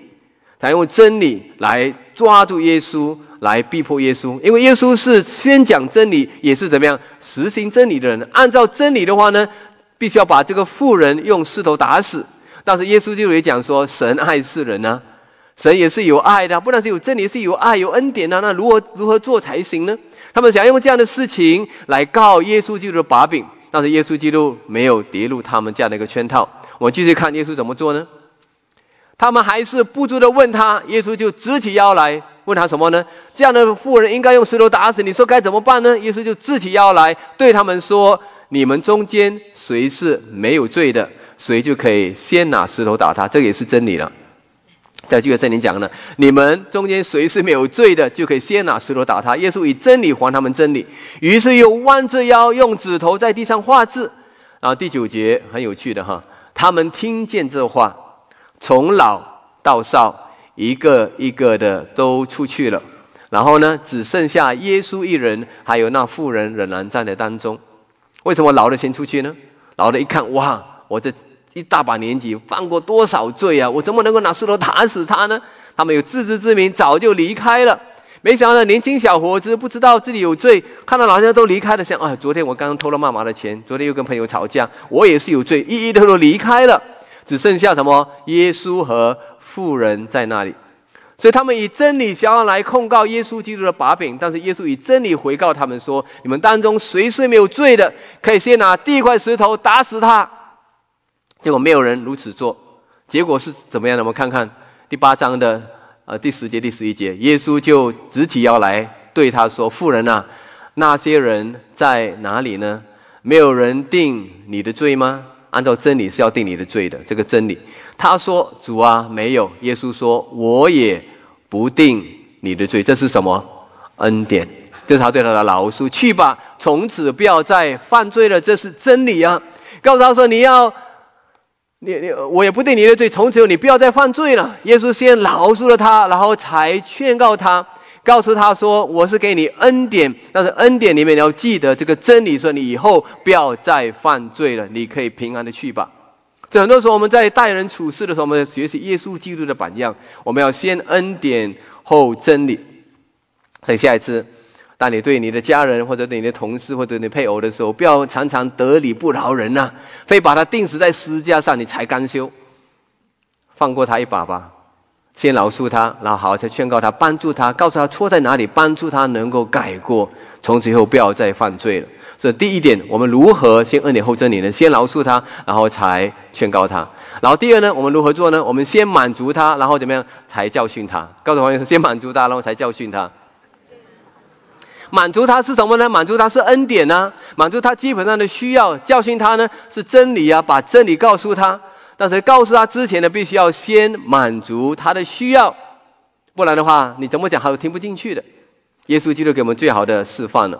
J: 想用真理来抓住耶稣，来逼迫耶稣。因为耶稣是先讲真理，也是怎么样实行真理的人。按照真理的话呢，必须要把这个妇人用石头打死。但是耶稣就也讲说，神爱世人呢，神也是有爱的，不但是有真理，是有爱、有恩典的。那如何如何做才行呢？他们想用这样的事情来告耶稣基督的把柄，但是耶稣基督没有跌入他们这样的一个圈套。我继续看耶稣怎么做呢？他们还是不住的问他，耶稣就直起腰来问他什么呢？这样的妇人应该用石头打死，你说该怎么办呢？耶稣就直起腰来对他们说：“你们中间谁是没有罪的，谁就可以先拿石头打他。”这个也是真理了。在这个圣经讲呢，你们中间谁是没有罪的，就可以先拿石头打他。耶稣以真理还他们真理，于是又弯着腰用指头在地上画字。然后第九节很有趣的哈，他们听见这话，从老到少，一个一个的都出去了。然后呢，只剩下耶稣一人，还有那妇人仍然站在当中。为什么老的先出去呢？老的一看，哇，我这一大把年纪，犯过多少罪啊？我怎么能够拿石头打死他呢？他们有自知之明，早就离开了。没想到年轻小伙子不知道自己有罪，看到老人家都离开了，想啊，昨天我刚刚偷了妈妈的钱，昨天又跟朋友吵架，我也是有罪，一一的都离开了，只剩下什么？耶稣和妇人在那里。所以他们以真理想要来控告耶稣基督的把柄，但是耶稣以真理回告他们说：你们当中谁是没有罪的，可以先拿第一块石头打死他。结果没有人如此做，结果是怎么样的？我们看看第八章的呃第十节、第十一节，耶稣就直起腰来对他说：“妇人啊，那些人在哪里呢？没有人定你的罪吗？按照真理是要定你的罪的，这个真理。”他说：“主啊，没有。”耶稣说：“我也不定你的罪。”这是什么恩典？这是他对他的饶恕。去吧，从此不要再犯罪了。这是真理啊！告诉他说：“你要，你你，我也不定你的罪。从此以后你不要再犯罪了。”耶稣先饶恕了他，然后才劝告他，告诉他说：“我是给你恩典，但是恩典里面你要记得这个真理，说你以后不要再犯罪了，你可以平安的去吧。”这很多时候我们在待人处事的时候，我们学习耶稣基督的榜样。我们要先恩典后真理。所以下一次，当你对你的家人或者对你的同事或者你配偶的时候，不要常常得理不饶人呐，非把他钉死在十字架上你才甘休。放过他一把吧，先饶恕他，然后好好再劝告他，帮助他，告诉他错在哪里，帮助他能够改过，从此以后不要再犯罪了。这第一点，我们如何先恩典后真理呢？先饶恕他，然后才劝告他。然后第二呢，我们如何做呢？我们先满足他，然后怎么样才教训他？告诉朋友，先满足他，然后才教训他。满足他是什么呢？满足他是恩典呢？满足他基本上的需要。教训他呢是真理啊，把真理告诉他。但是告诉他之前呢，必须要先满足他的需要，不然的话，你怎么讲他都听不进去的。耶稣基督给我们最好的示范了，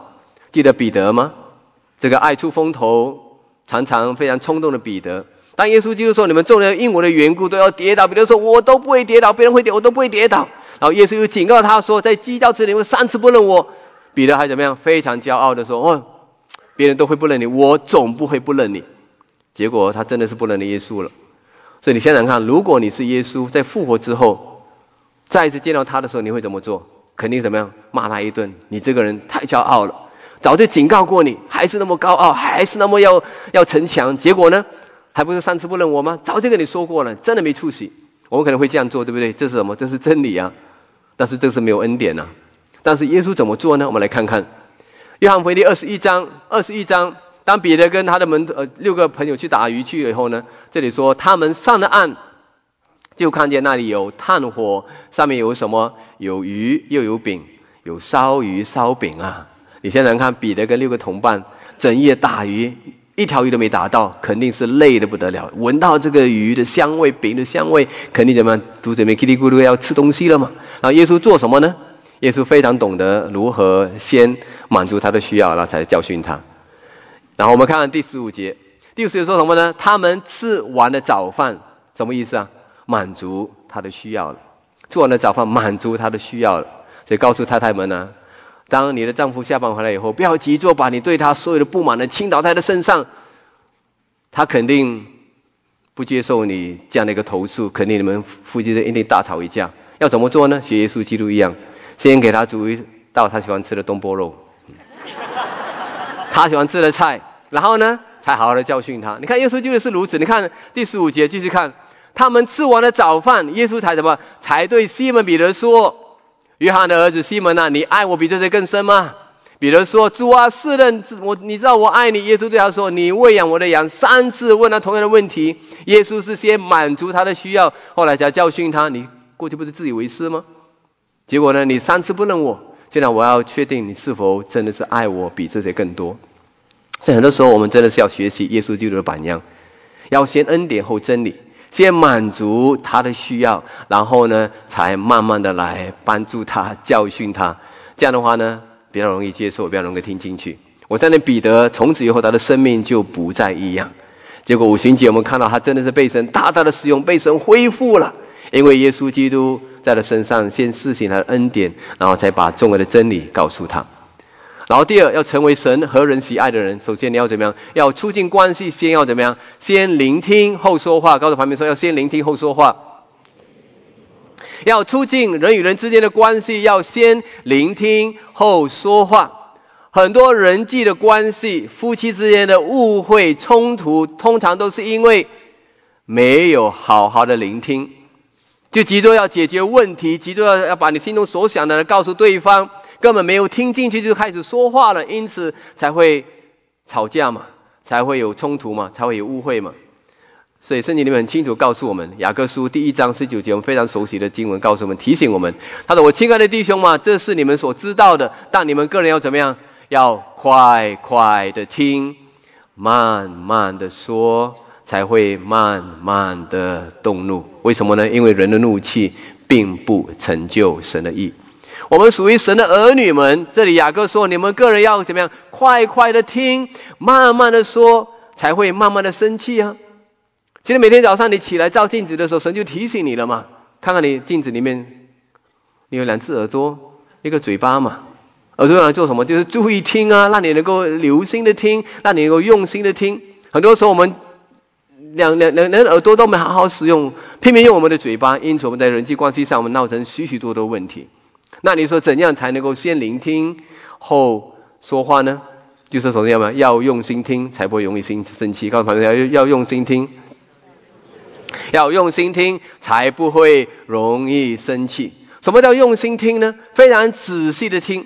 J: 记得彼得吗？这个爱出风头、常常非常冲动的彼得，当耶稣基督说：“你们众人因我的缘故都要跌倒。”彼得说：“我都不会跌倒，别人会跌，我都不会跌倒。”然后耶稣又警告他说：“在基教之里，三次不认我。”彼得还怎么样？非常骄傲的说：“哦，别人都会不认你，我总不会不认你。”结果他真的是不认耶稣了。所以你想想看，如果你是耶稣，在复活之后再次见到他的时候，你会怎么做？肯定怎么样？骂他一顿。你这个人太骄傲了。早就警告过你，还是那么高傲，还是那么要要逞强，结果呢，还不是三次不认我吗？早就跟你说过了，真的没出息。我们可能会这样做，对不对？这是什么？这是真理啊！但是这是没有恩典呐。但是耶稣怎么做呢？我们来看看《约翰福音》二十一章。二十一章，当彼得跟他的门呃六个朋友去打鱼去以后呢，这里说他们上了岸，就看见那里有炭火，上面有什么？有鱼，又有饼，有烧鱼烧饼啊。你想想看，彼得跟六个同伴整夜打鱼，一条鱼都没打到，肯定是累得不得了。闻到这个鱼的香味、饼的香味，肯定怎么样？肚子里面叽里咕噜要吃东西了嘛。然后耶稣做什么呢？耶稣非常懂得如何先满足他的需要，然后才教训他。然后我们看看第十五节，第十五节说什么呢？他们吃完了早饭，什么意思啊？满足他的需要了。做完了早饭，满足他的需要了，所以告诉太太们呢。当你的丈夫下班回来以后，不要急着把你对他所有的不满呢倾倒在他的身上，他肯定不接受你这样的一个投诉，肯定你们夫妻一定大吵一架。要怎么做呢？学耶稣基督一样，先给他煮一道他喜欢吃的东坡肉，他喜欢吃的菜，然后呢，才好好的教训他。你看耶稣就是如此。你看第十五节继续看，他们吃完了早饭，耶稣才什么？才对西门彼得说。约翰的儿子西门啊，你爱我比这些更深吗？彼得说：“主啊，是的，我你知道我爱你。”耶稣对他说：“你喂养我的羊。”三次问他同样的问题，耶稣是先满足他的需要，后来才教训他。你过去不是自以为是吗？结果呢？你三次不认我，现在我要确定你是否真的是爱我比这些更多。所以很多时候，我们真的是要学习耶稣基督的榜样，要先恩典后真理。先满足他的需要，然后呢，才慢慢的来帮助他、教训他。这样的话呢，比较容易接受，比较容易听进去。我相信彼得从此以后，他的生命就不再一样。结果五旬节，我们看到他真的是被神大大的使用，被神恢复了。因为耶稣基督在他身上先施行他的恩典，然后才把重要的真理告诉他。然后第二，要成为神和人喜爱的人，首先你要怎么样？要促进关系，先要怎么样？先聆听后说话。告诉旁边说，要先聆听后说话。要促进人与人之间的关系，要先聆听后说话。很多人际的关系，夫妻之间的误会冲突，通常都是因为没有好好的聆听，就急着要解决问题，急着要把你心中所想的告诉对方。根本没有听进去就开始说话了，因此才会吵架嘛，才会有冲突嘛，才会有误会嘛。所以圣经里面很清楚告诉我们，《雅各书》第一章十九节，我们非常熟悉的经文，告诉我们提醒我们：他说：“我亲爱的弟兄嘛，这是你们所知道的，但你们个人要怎么样？要快快的听，慢慢的说，才会慢慢的动怒。为什么呢？因为人的怒气并不成就神的意。”我们属于神的儿女们，这里雅各说：你们个人要怎么样？快快的听，慢慢的说，才会慢慢的生气啊！其实每天早上你起来照镜子的时候，神就提醒你了嘛。看看你镜子里面，你有两只耳朵，一个嘴巴嘛。耳朵用来做什么？就是注意听啊，让你能够留心的听，让你能够用心的听。很多时候我们两两两两耳朵都没好好使用，偏偏用我们的嘴巴，因此我们在人际关系上，我们闹成许许多多问题。那你说怎样才能够先聆听后说话呢？就是首先要不要用心听，才不会容易生生气。告诉朋友要要用心听，要用心听才不会容易生气。什么叫用心听呢？非常仔细的听，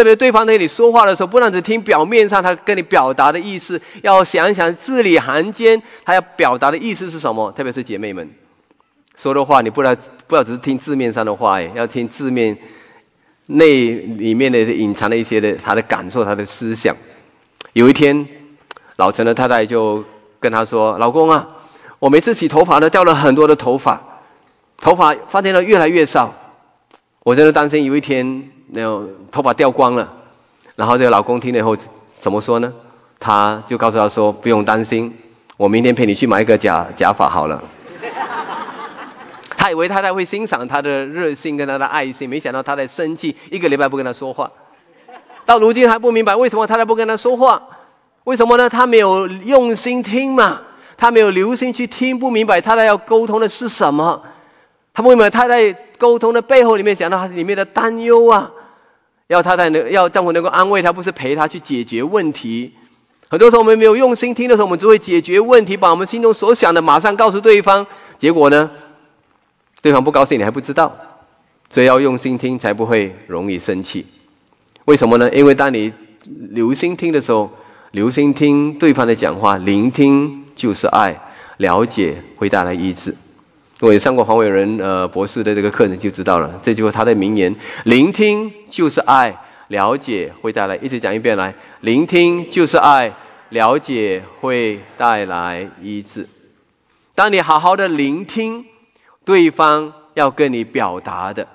J: 特别对方跟你说话的时候，不能只听表面上他跟你表达的意思，要想一想字里行间他要表达的意思是什么。特别是姐妹们说的话，你不能不要只是听字面上的话，哎，要听字面。内里面的隐藏的一些的他的感受，他的思想。有一天，老陈的太太就跟他说：“老公啊，我每次洗头发呢，掉了很多的头发，头发发现了越来越少。我真的担心有一天那种头发掉光了。”然后这个老公听了以后怎么说呢？他就告诉他说：“不用担心，我明天陪你去买一个假假发好了。” 他以为太太会欣赏他的热心跟他的爱心，没想到他在生气，一个礼拜不跟他说话。到如今还不明白为什么太太不跟他说话？为什么呢？他没有用心听嘛，他没有留心去听，不明白太太要沟通的是什么。他不明白太太沟通的背后里面讲到里面的担忧啊，要太太能要丈夫能够安慰他，不是陪他去解决问题。很多时候我们没有用心听的时候，我们只会解决问题，把我们心中所想的马上告诉对方，结果呢？对方不高兴，你还不知道，所以要用心听，才不会容易生气。为什么呢？因为当你留心听的时候，留心听对方的讲话，聆听就是爱，了解会带来医治。如果上过黄伟仁呃博士的这个课程，就知道了。这句话他的名言：聆听就是爱，了解会带来。一直讲一遍来，聆听就是爱，了解会带来医治。当你好好的聆听。对方要跟你表达的，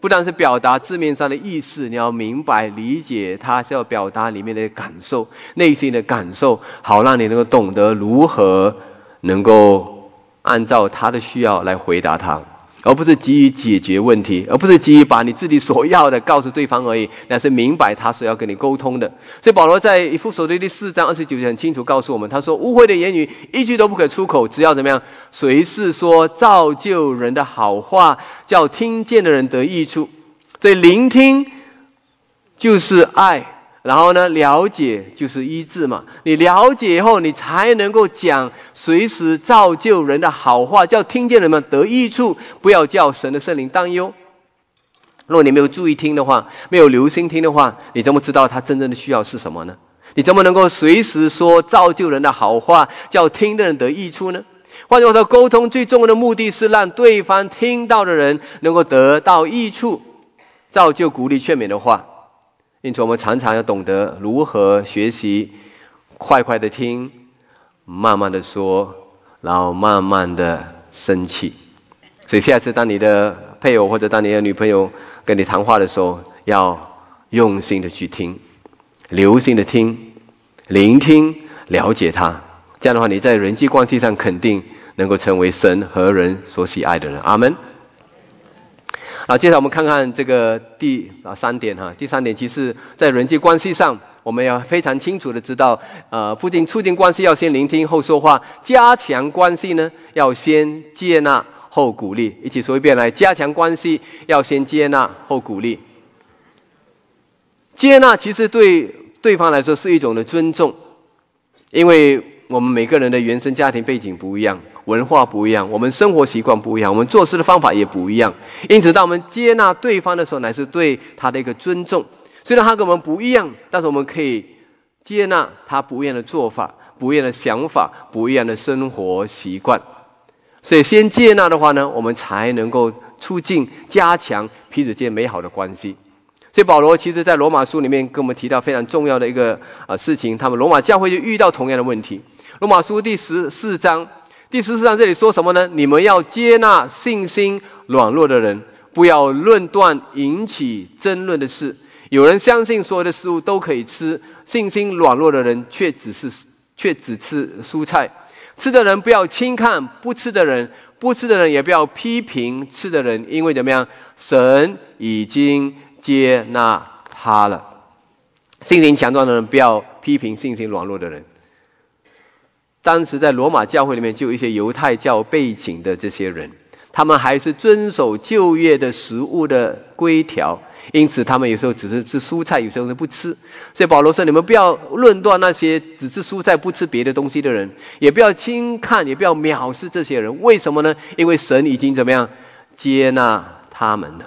J: 不但是表达字面上的意思，你要明白理解他是要表达里面的感受、内心的感受，好让你能够懂得如何能够按照他的需要来回答他。而不是急于解决问题，而不是急于把你自己所要的告诉对方而已，那是明白他是要跟你沟通的。所以保罗在以弗所的第四章二十九节很清楚告诉我们，他说：“污秽的言语一句都不可出口，只要怎么样？随是说造就人的好话，叫听见的人得益处。所以聆听就是爱。”然后呢？了解就是医治嘛。你了解以后，你才能够讲随时造就人的好话，叫听见人们得益处。不要叫神的圣灵担忧。如果你没有注意听的话，没有留心听的话，你怎么知道他真正的需要是什么呢？你怎么能够随时说造就人的好话，叫听的人得益处呢？换句话说，沟通最重要的目的是让对方听到的人能够得到益处，造就、鼓励、劝勉的话。因此，我们常常要懂得如何学习，快快的听，慢慢的说，然后慢慢的生气。所以，下次当你的配偶或者当你的女朋友跟你谈话的时候，要用心的去听，留心的听，聆听，了解他。这样的话，你在人际关系上肯定能够成为神和人所喜爱的人。阿门。好，接下来我们看看这个第啊三点哈。第三点，其实在人际关系上，我们要非常清楚的知道，呃，不仅促进关系要先聆听后说话，加强关系呢要先接纳后鼓励。一起说一遍来，加强关系要先接纳后鼓励。接纳其实对对方来说是一种的尊重，因为我们每个人的原生家庭背景不一样。文化不一样，我们生活习惯不一样，我们做事的方法也不一样。因此，当我们接纳对方的时候，乃是对他的一个尊重。虽然他跟我们不一样，但是我们可以接纳他不一样的做法、不一样的想法、不一样的生活习惯。所以，先接纳的话呢，我们才能够促进、加强彼此间美好的关系。所以，保罗其实在罗马书里面跟我们提到非常重要的一个啊事情，他们罗马教会就遇到同样的问题。罗马书第十四章。第十四章这里说什么呢？你们要接纳信心软弱的人，不要论断引起争论的事。有人相信所有的食物都可以吃，信心软弱的人却只是却只吃蔬菜。吃的人不要轻看不吃的人，不吃的人也不要批评吃的人，因为怎么样？神已经接纳他了。信心强壮的人不要批评信心软弱的人。当时在罗马教会里面，就有一些犹太教背景的这些人，他们还是遵守旧约的食物的规条，因此他们有时候只是吃蔬菜，有时候都不吃。所以保罗说：“你们不要论断那些只吃蔬菜不吃别的东西的人，也不要轻看，也不要藐视这些人。为什么呢？因为神已经怎么样接纳他们了。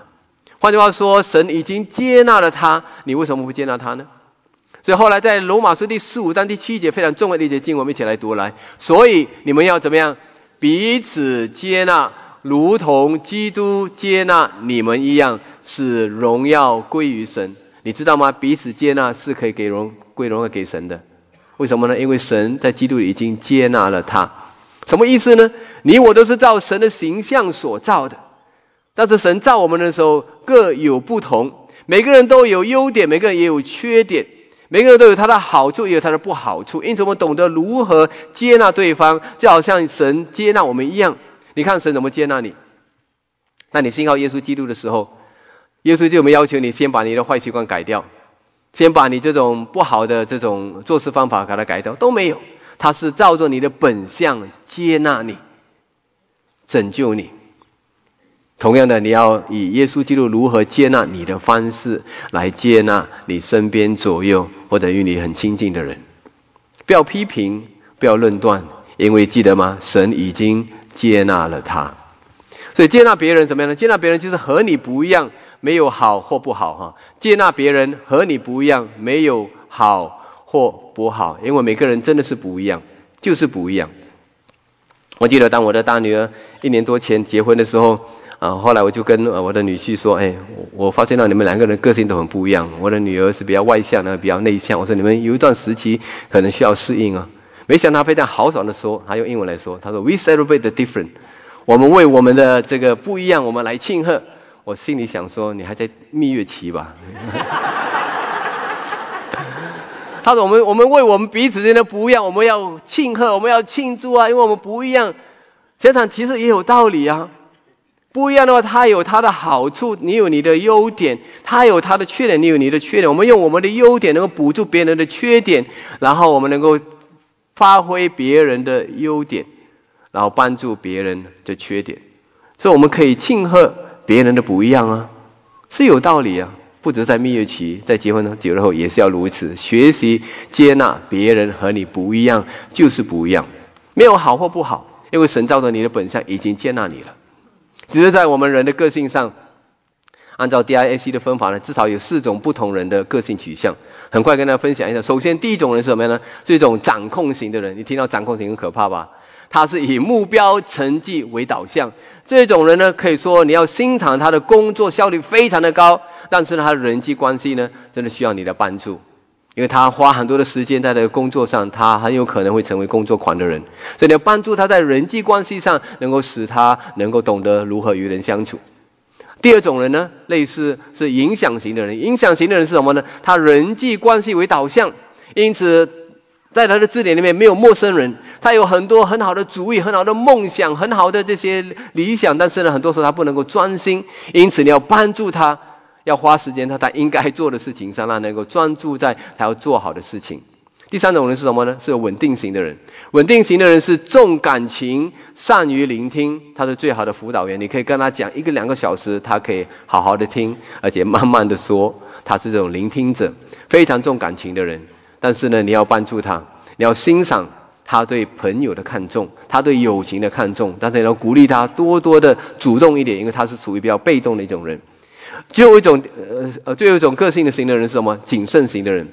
J: 换句话说，神已经接纳了他，你为什么不接纳他呢？”所以后来在罗马书第十五章第七节非常重要的一节经，我们一起来读来。所以你们要怎么样？彼此接纳，如同基督接纳你们一样，使荣耀归于神。你知道吗？彼此接纳是可以给荣归荣耀给神的。为什么呢？因为神在基督里已经接纳了他。什么意思呢？你我都是照神的形象所造的，但是神造我们的时候各有不同，每个人都有优点，每个人也有缺点。每个人都有他的好处，也有他的不好处，因此我们懂得如何接纳对方，就好像神接纳我们一样。你看神怎么接纳你？那你信靠耶稣基督的时候，耶稣就有没要求你先把你的坏习惯改掉，先把你这种不好的这种做事方法给它改掉？都没有，他是照着你的本相接纳你，拯救你。同样的，你要以耶稣基督如何接纳你的方式来接纳你身边左右或者与你很亲近的人。不要批评，不要论断，因为记得吗？神已经接纳了他。所以接纳别人怎么样呢？接纳别人就是和你不一样，没有好或不好哈。接纳别人和你不一样，没有好或不好，因为每个人真的是不一样，就是不一样。我记得当我的大女儿一年多前结婚的时候。啊，后来我就跟我的女婿说：“哎，我发现到你们两个人个性都很不一样。我的女儿是比较外向的，比较内向。我说你们有一段时期可能需要适应啊。没想到他非常豪爽的说，他用英文来说，他说：‘We celebrate the different。’我们为我们的这个不一样，我们来庆贺。我心里想说，你还在蜜月期吧？他说：‘我们我们为我们彼此间的不一样，我们要庆贺，我们要庆祝啊，因为我们不一样。’想想其实也有道理啊。”不一样的话，他有他的好处，你有你的优点；他有他的缺点，你有你的缺点。我们用我们的优点能够补助别人的缺点，然后我们能够发挥别人的优点，然后帮助别人的缺点。所以我们可以庆贺别人的不一样啊，是有道理啊。不止在蜜月期，在结婚呢久了后也是要如此，学习接纳别人和你不一样，就是不一样，没有好或不好，因为神照着你的本相已经接纳你了。只是在我们人的个性上，按照 DISC 的分法呢，至少有四种不同人的个性取向。很快跟大家分享一下。首先，第一种人是什么样呢？是一种掌控型的人。你听到掌控型很可怕吧？他是以目标成绩为导向。这种人呢，可以说你要欣赏他的工作效率非常的高，但是呢，他的人际关系呢，真的需要你的帮助。因为他花很多的时间在这个工作上，他很有可能会成为工作狂的人，所以你要帮助他在人际关系上能够使他能够懂得如何与人相处。第二种人呢，类似是影响型的人，影响型的人是什么呢？他人际关系为导向，因此在他的字典里面没有陌生人，他有很多很好的主意、很好的梦想、很好的这些理想，但是呢，很多时候他不能够专心，因此你要帮助他，要花时间在他应该做的事情上，让能够专注在他要做好的事情。第三种人是什么呢？是稳定型的人。稳定型的人是重感情、善于聆听，他是最好的辅导员。你可以跟他讲一个两个小时，他可以好好的听，而且慢慢的说。他是这种聆听者，非常重感情的人。但是呢，你要帮助他，你要欣赏他对朋友的看重，他对友情的看重，但是你要鼓励他多多的主动一点，因为他是属于比较被动的一种人。最后一种，呃呃，最后一种个性的型的人是什么？谨慎型的人，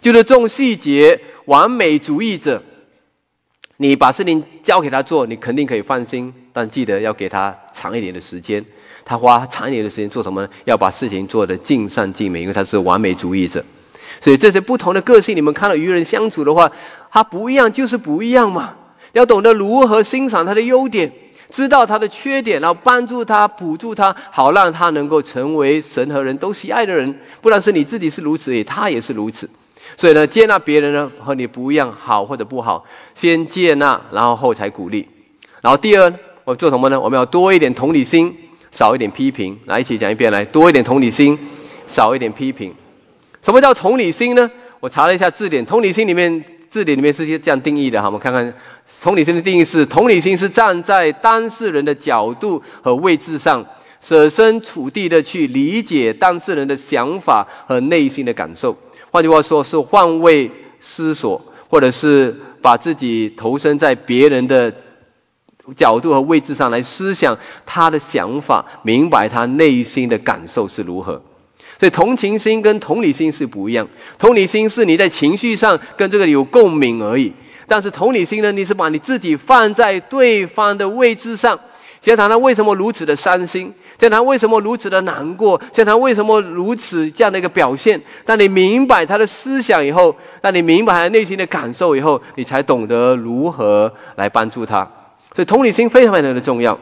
J: 就是重细节、完美主义者。你把事情交给他做，你肯定可以放心，但记得要给他长一点的时间。他花长一点的时间做什么？要把事情做得尽善尽美，因为他是完美主义者。所以这些不同的个性，你们看到与人相处的话，他不一样就是不一样嘛。要懂得如何欣赏他的优点，知道他的缺点，然后帮助他、补助他，好让他能够成为神和人都喜爱的人。不然是你自己是如此，也他也是如此。所以呢，接纳别人呢和你不一样，好或者不好，先接纳，然后后才鼓励。然后第二，我做什么呢？我们要多一点同理心，少一点批评。来，一起讲一遍，来多一点同理心，少一点批评。什么叫同理心呢？我查了一下字典，同理心里面字典里面是这样定义的哈。我们看看同理心的定义是：同理心是站在当事人的角度和位置上，设身处地的去理解当事人的想法和内心的感受。换句话说，是换位思索，或者是把自己投身在别人的角度和位置上来思想他的想法，明白他内心的感受是如何。所以同情心跟同理心是不一样。同理心是你在情绪上跟这个有共鸣而已，但是同理心呢，你是把你自己放在对方的位置上，想想他为什么如此的伤心，想他为什么如此的难过，想他为什么如此这样的一个表现。当你明白他的思想以后，当你明白他内心的感受以后，你才懂得如何来帮助他。所以同理心非常非常的重要。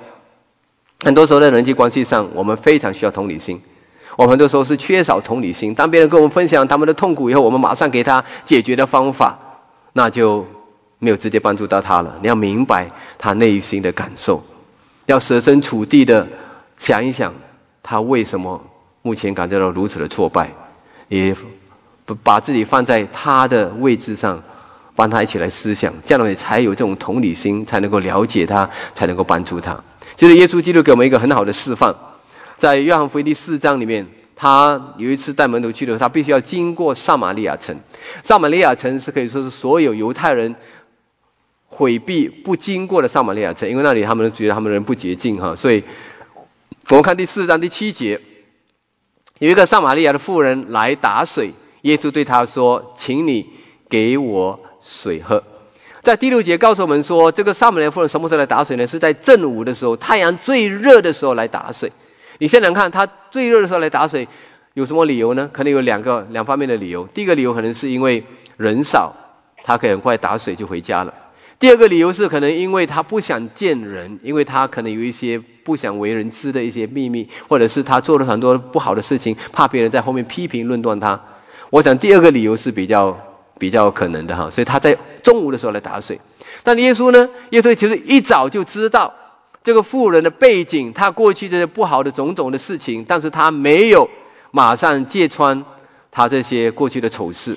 J: 很多时候在人际关系上，我们非常需要同理心。我们很多时候是缺少同理心。当别人跟我们分享他们的痛苦以后，我们马上给他解决的方法，那就没有直接帮助到他了。你要明白他内心的感受，要设身处地的想一想，他为什么目前感觉到如此的挫败，也把自己放在他的位置上，帮他一起来思想，这样你才有这种同理心，才能够了解他，才能够帮助他。就是耶稣基督给我们一个很好的示范。在约翰福音第四章里面，他有一次带门徒去的时候，他必须要经过撒玛利亚城。撒玛利亚城是可以说是所有犹太人回避不经过的撒玛利亚城，因为那里他们觉得他们人不洁净哈。所以，我们看第四章第七节，有一个撒玛利亚的妇人来打水，耶稣对他说：“请你给我水喝。”在第六节告诉我们说，这个撒玛利亚妇人什么时候来打水呢？是在正午的时候，太阳最热的时候来打水。你现在看，他最热的时候来打水，有什么理由呢？可能有两个两方面的理由。第一个理由可能是因为人少，他可以很快打水就回家了。第二个理由是可能因为他不想见人，因为他可能有一些不想为人知的一些秘密，或者是他做了很多不好的事情，怕别人在后面批评论断他。我想第二个理由是比较比较可能的哈，所以他在中午的时候来打水。但耶稣呢？耶稣其实一早就知道。这个富人的背景，他过去这些不好的种种的事情，但是他没有马上揭穿他这些过去的丑事，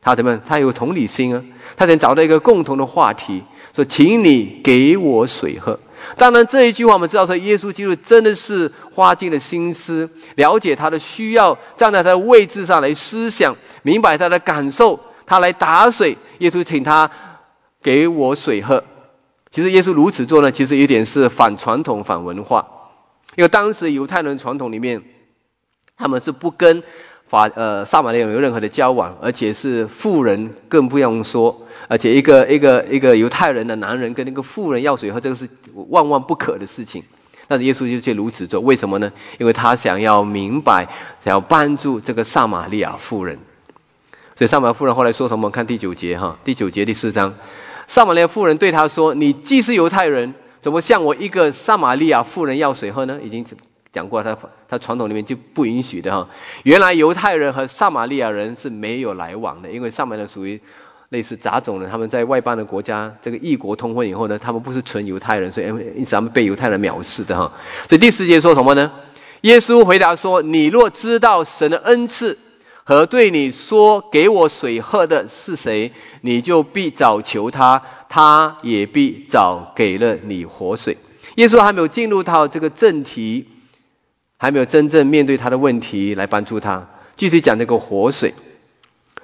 J: 他怎么？他有同理心啊，他想找到一个共同的话题，说：“请你给我水喝。”当然，这一句话我们知道说，耶稣基督真的是花尽了心思，了解他的需要，站在他的位置上来思想，明白他的感受，他来打水。耶稣请他给我水喝。其实耶稣如此做呢，其实有点是反传统、反文化。因为当时犹太人传统里面，他们是不跟法呃撒玛利亚有任何的交往，而且是富人更不用说。而且一个一个一个犹太人的男人跟那个富人要水喝，这个是万万不可的事情。但是耶稣就却如此做，为什么呢？因为他想要明白，想要帮助这个撒玛利亚妇人。所以撒玛利亚妇人后来说什么？看第九节哈，第九节第四章。撒玛利亚妇人对他说：“你既是犹太人，怎么向我一个撒玛利亚妇人要水喝呢？”已经讲过，他他传统里面就不允许的哈。原来犹太人和撒玛利亚人是没有来往的，因为撒玛利亚属于类似杂种人，他们在外邦的国家，这个异国通婚以后呢，他们不是纯犹太人，所以因此他们被犹太人藐视的哈。所以第四节说什么呢？耶稣回答说：“你若知道神的恩赐和对你说给我水喝的是谁，你就必早求他，他也必早给了你活水。”耶稣还没有进入到这个正题，还没有真正面对他的问题来帮助他，继续讲这个活水。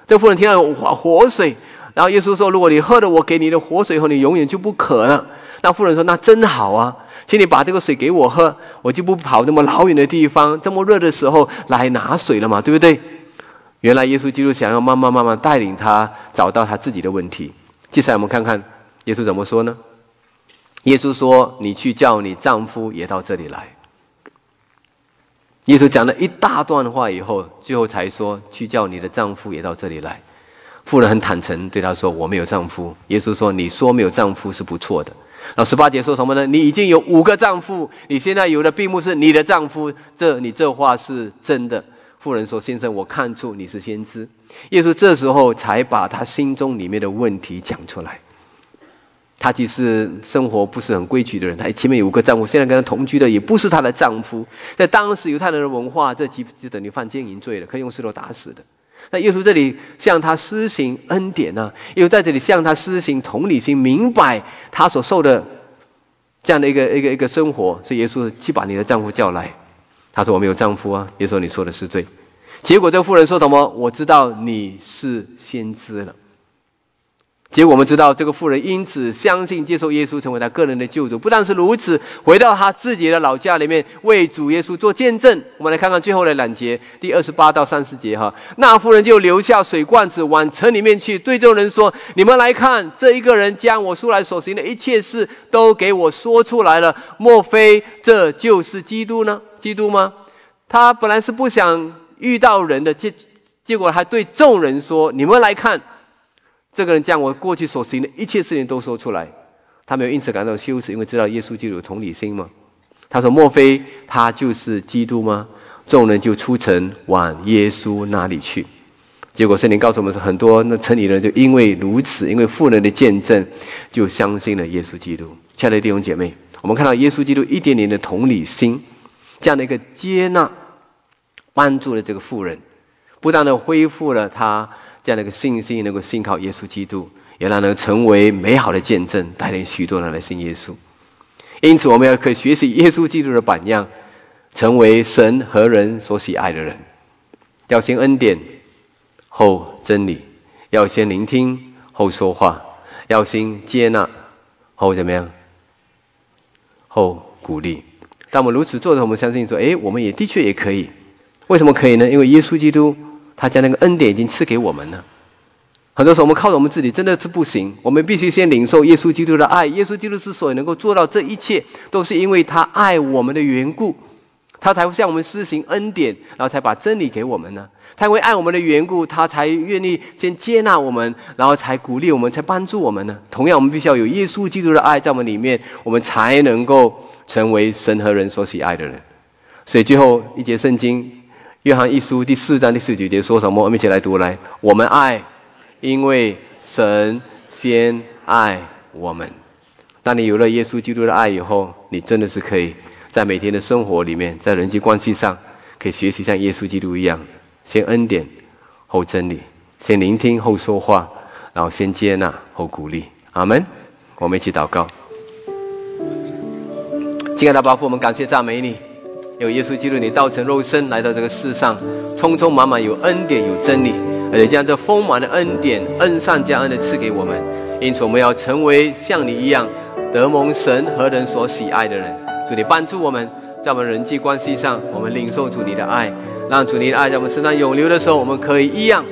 J: 这妇人听到活活水。然后耶稣说：“如果你喝了我给你的活水后，你永远就不渴了。”那妇人说：“那真好啊，请你把这个水给我喝，我就不跑那么老远的地方，这么热的时候来拿水了嘛，对不对？”原来耶稣基督想要慢慢慢慢带领他找到他自己的问题。接下来我们看看耶稣怎么说呢？耶稣说：“你去叫你丈夫也到这里来。”耶稣讲了一大段话以后，最后才说：“去叫你的丈夫也到这里来。”妇人很坦诚对他说：“我没有丈夫。”耶稣说：“你说没有丈夫是不错的。”然后十八节说什么呢？你已经有五个丈夫，你现在有的并不是你的丈夫，这你这话是真的。妇人说：“先生，我看出你是先知。”耶稣这时候才把他心中里面的问题讲出来。他其实生活不是很规矩的人，他前面有五个丈夫，现在跟他同居的也不是他的丈夫。在当时犹太人的文化，这就就等于犯奸淫罪了，可以用石头打死的。那耶稣这里向他施行恩典呢？又在这里向他施行同理心，明白他所受的这样的一个一个一个生活。所以耶稣去把你的丈夫叫来。他说：“我没有丈夫啊。”耶稣你说的是对。结果这妇人说什么？我知道你是先知了。结果我们知道，这个妇人因此相信接受耶稣成为他个人的救主。不但是如此，回到他自己的老家里面为主耶稣做见证。我们来看看最后的两节，第二十八到三十节哈。那妇人就留下水罐子往城里面去，对众人说：“你们来看，这一个人将我出来所行的一切事都给我说出来了。莫非这就是基督呢？基督吗？他本来是不想遇到人的，结结果还对众人说：你们来看。”这个人将我过去所行的一切事情都说出来，他没有因此感到羞耻，因为知道耶稣基督有同理心嘛。他说：“莫非他就是基督吗？”众人就出城往耶稣那里去。结果圣灵告诉我们说，很多那城里人就因为如此，因为富人的见证，就相信了耶稣基督。亲爱的弟兄姐妹，我们看到耶稣基督一点点的同理心，这样的一个接纳，帮助了这个富人，不断的恢复了他。这样的一个信心，能够信靠耶稣基督，也让能成为美好的见证，带领许多人来信耶稣。因此，我们要可以学习耶稣基督的榜样，成为神和人所喜爱的人。要先恩典，后真理；要先聆听，后说话；要先接纳，后怎么样？后鼓励。当我们如此做的，我们相信说：，哎，我们也的确也可以。为什么可以呢？因为耶稣基督。他将那个恩典已经赐给我们了。很多时候，我们靠着我们自己真的是不行。我们必须先领受耶稣基督的爱。耶稣基督之所以能够做到这一切，都是因为他爱我们的缘故，他才会向我们施行恩典，然后才把真理给我们呢。他因为爱我们的缘故，他才愿意先接纳我们，然后才鼓励我们，才帮助我们呢。同样，我们必须要有耶稣基督的爱在我们里面，我们才能够成为神和人所喜爱的人。所以，最后一节圣经。约翰一书第四章第十九节说什么？我们一起来读来。我们爱，因为神先爱我们。当你有了耶稣基督的爱以后，你真的是可以在每天的生活里面，在人际关系上，可以学习像耶稣基督一样，先恩典后真理，先聆听后说话，然后先接纳后鼓励。阿门。我们一起祷告。亲爱的巴父，我们感谢赞美你。有耶稣基督，你道成肉身来到这个世上，匆匆忙忙有恩典有真理，而且将这丰满的恩典恩上加恩的赐给我们。因此，我们要成为像你一样得蒙神和人所喜爱的人。主，你帮助我们，在我们人际关系上，我们领受主你的爱，让主你的爱在我们身上永留的时候，我们可以一样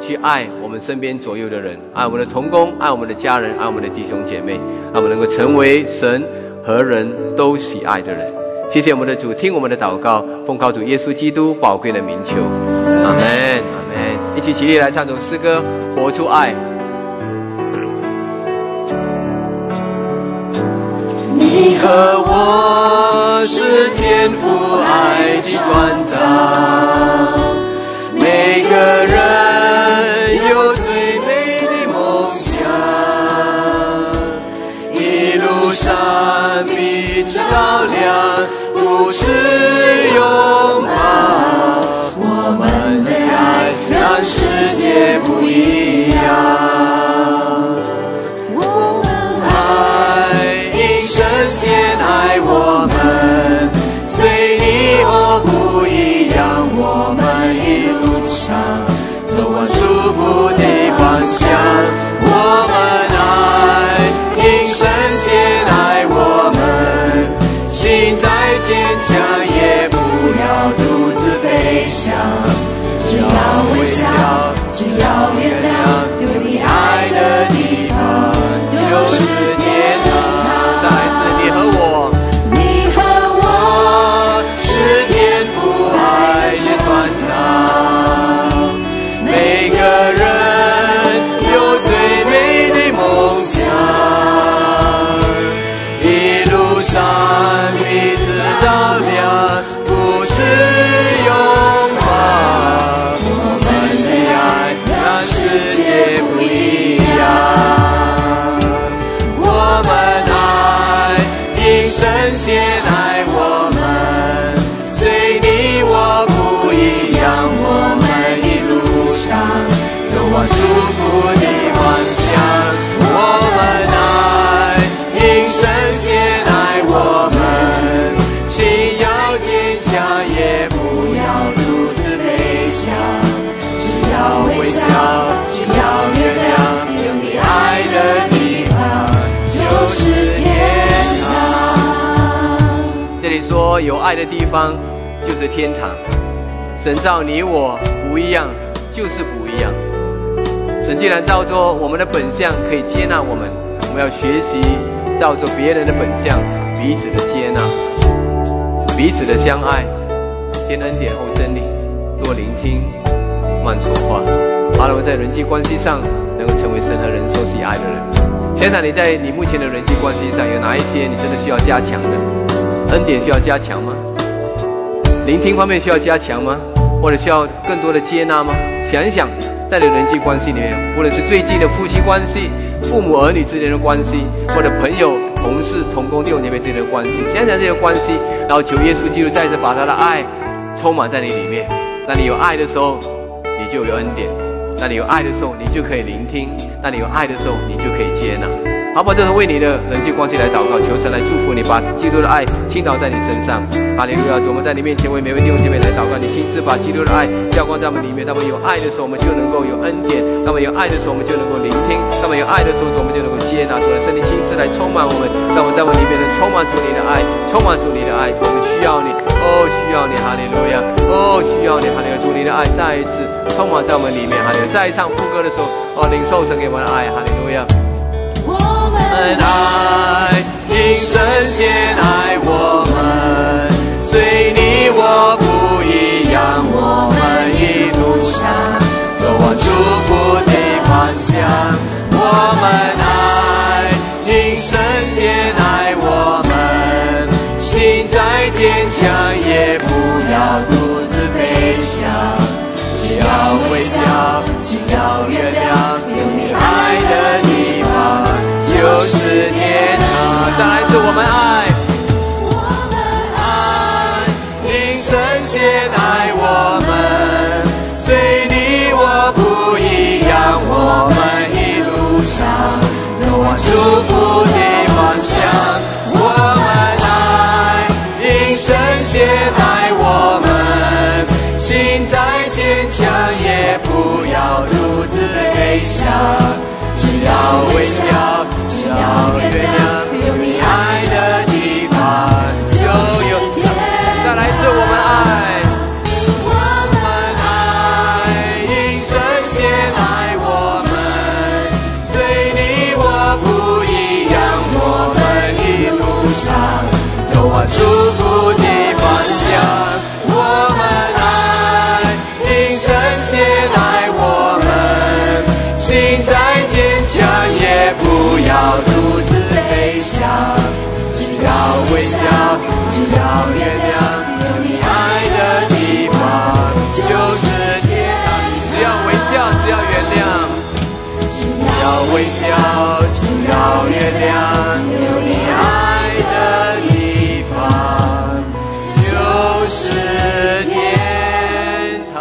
J: 去爱我们身边左右的人，爱我们的同工，爱我们的家人，爱我们的弟兄姐妹，让我们能够成为神和人都喜爱的人。谢谢我们的主，听我们的祷告，奉靠主耶稣基督宝贵的名求，阿门，阿门。一起起立来唱首诗歌，活出爱。
K: 你和我是天赋爱的创造，每个人
J: 笑，有爱的地方就是天堂。神
L: 造你我不一样，就是不一样。神既然造作我们的本相可以接纳我们，我们要学习造作别人的本相，彼此的接纳，彼此的相爱。先恩典后真理，多聆听，慢说话。好了，我在人际关系上能够成为神和人所喜爱的人。想想你在你目前的人际关系上有哪一些你真的需要加强的？恩典需要加强吗？聆听方面需要加强吗？或者需要更多的接纳吗？想一想，在你人际关系里面，无论是最近的夫妻关系、父母儿女之间的关系，或者朋友、同事、同工弟兄姐妹之间的关系，想想这些关系，然后求耶稣基督再次把他的爱充满在你里面。当你有爱的时候，你就有恩典；当你有爱的时候，你就可以聆听；当你有爱的时候，你就可以接纳。好不好？这是为你的人际关系来祷告，求神来祝福你，把基督的爱倾倒在你身上。哈利路亚！主，我们在你面前为每位弟兄姐妹来祷告，你亲自把基督的爱浇灌在我们里面。那么有爱的时候，我们就能够有恩典；那么有爱的时候，我们就能够聆听；那么有爱的时候，我们就能够接纳。主的圣灵亲自来充满我们，让我们在我们里面能充满主你的爱，充满主你的爱。我们需要你，哦，需要你，哈利路亚！哦，需要你，哈利路亚！主你的爱再一次充满在我们里面，哈利路亚！在唱副歌的时候，哦，领受神给我们的爱，哈利路亚！
J: 我们爱，因神先爱我们，随你我不一样。我们一路上走往祝福的方向。我们爱，因神先爱我们，心再坚强也不要独自飞翔。只要微笑，只要原谅，有你爱的地是天堂。
L: 再来一次，我们爱。
J: 我们爱，因神先爱我们，随你我不一样。我们一路上走往祝福微笑，只要原谅，有你爱的地方就有天堂。
L: 再来一次，我们爱。
J: 我们爱，因神先爱我们，随你我不一样。我们一路上走往笑，只要原谅，有你爱的地方就是天堂。
L: 只要微笑，只要原谅。
J: 只要微笑，只要原谅，有你爱的地方就是天堂。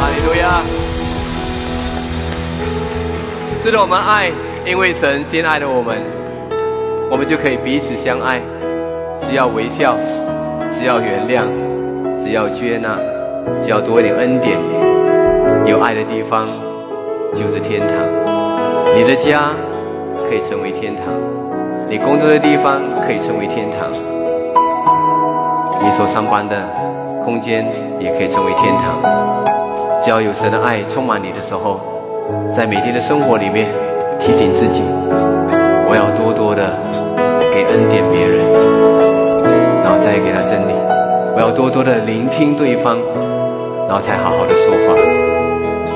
J: 哈利路亚！是的，我们爱，因为神先爱了我们，我们就可以彼此相爱。只要微笑，只要原谅，只要接纳，只要多一点恩典，有爱的地方就是天堂。你的家可以成为天堂，你工作的地方可以成为天堂，你所上班的空间也可以成为天堂。只要有神的爱充满你的时候，在每天的生活里面提醒自己，我要多多的恩典别人，然后再给他真理。我要多多的聆听对方，然后才好好的说话。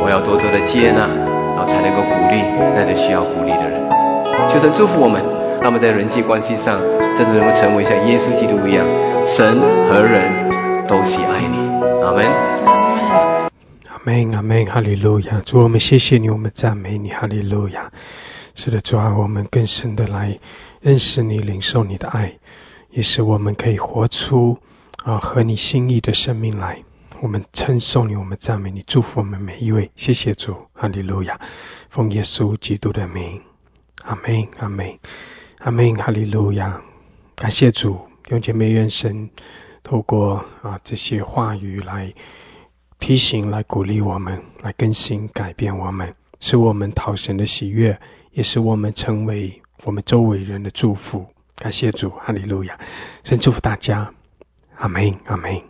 J: 我要多多的接纳，然后才能够鼓励那些需要鼓励的人。求神祝福我们，让我们在人际关系上真的能够成为像耶稣基督一样，神和人都喜爱你。阿门。
A: 阿门，阿门，哈利路亚！主，我们谢谢你，我们赞美你，哈利路亚！是的，主啊，我们更深的来认识你，领受你的爱，也使我们可以活出啊合你心意的生命来。我们称颂你，我们赞美你，祝福我们每一位。谢谢主，哈利路亚！奉耶稣基督的名，阿门，阿门，阿门，哈利路亚！感谢主，弟兄姐妹，愿神透过啊这些话语来。提醒来鼓励我们，来更新改变我们，使我们讨神的喜悦，也使我们成为我们周围人的祝福。感谢主，哈利路亚！先祝福大家，阿门，阿门。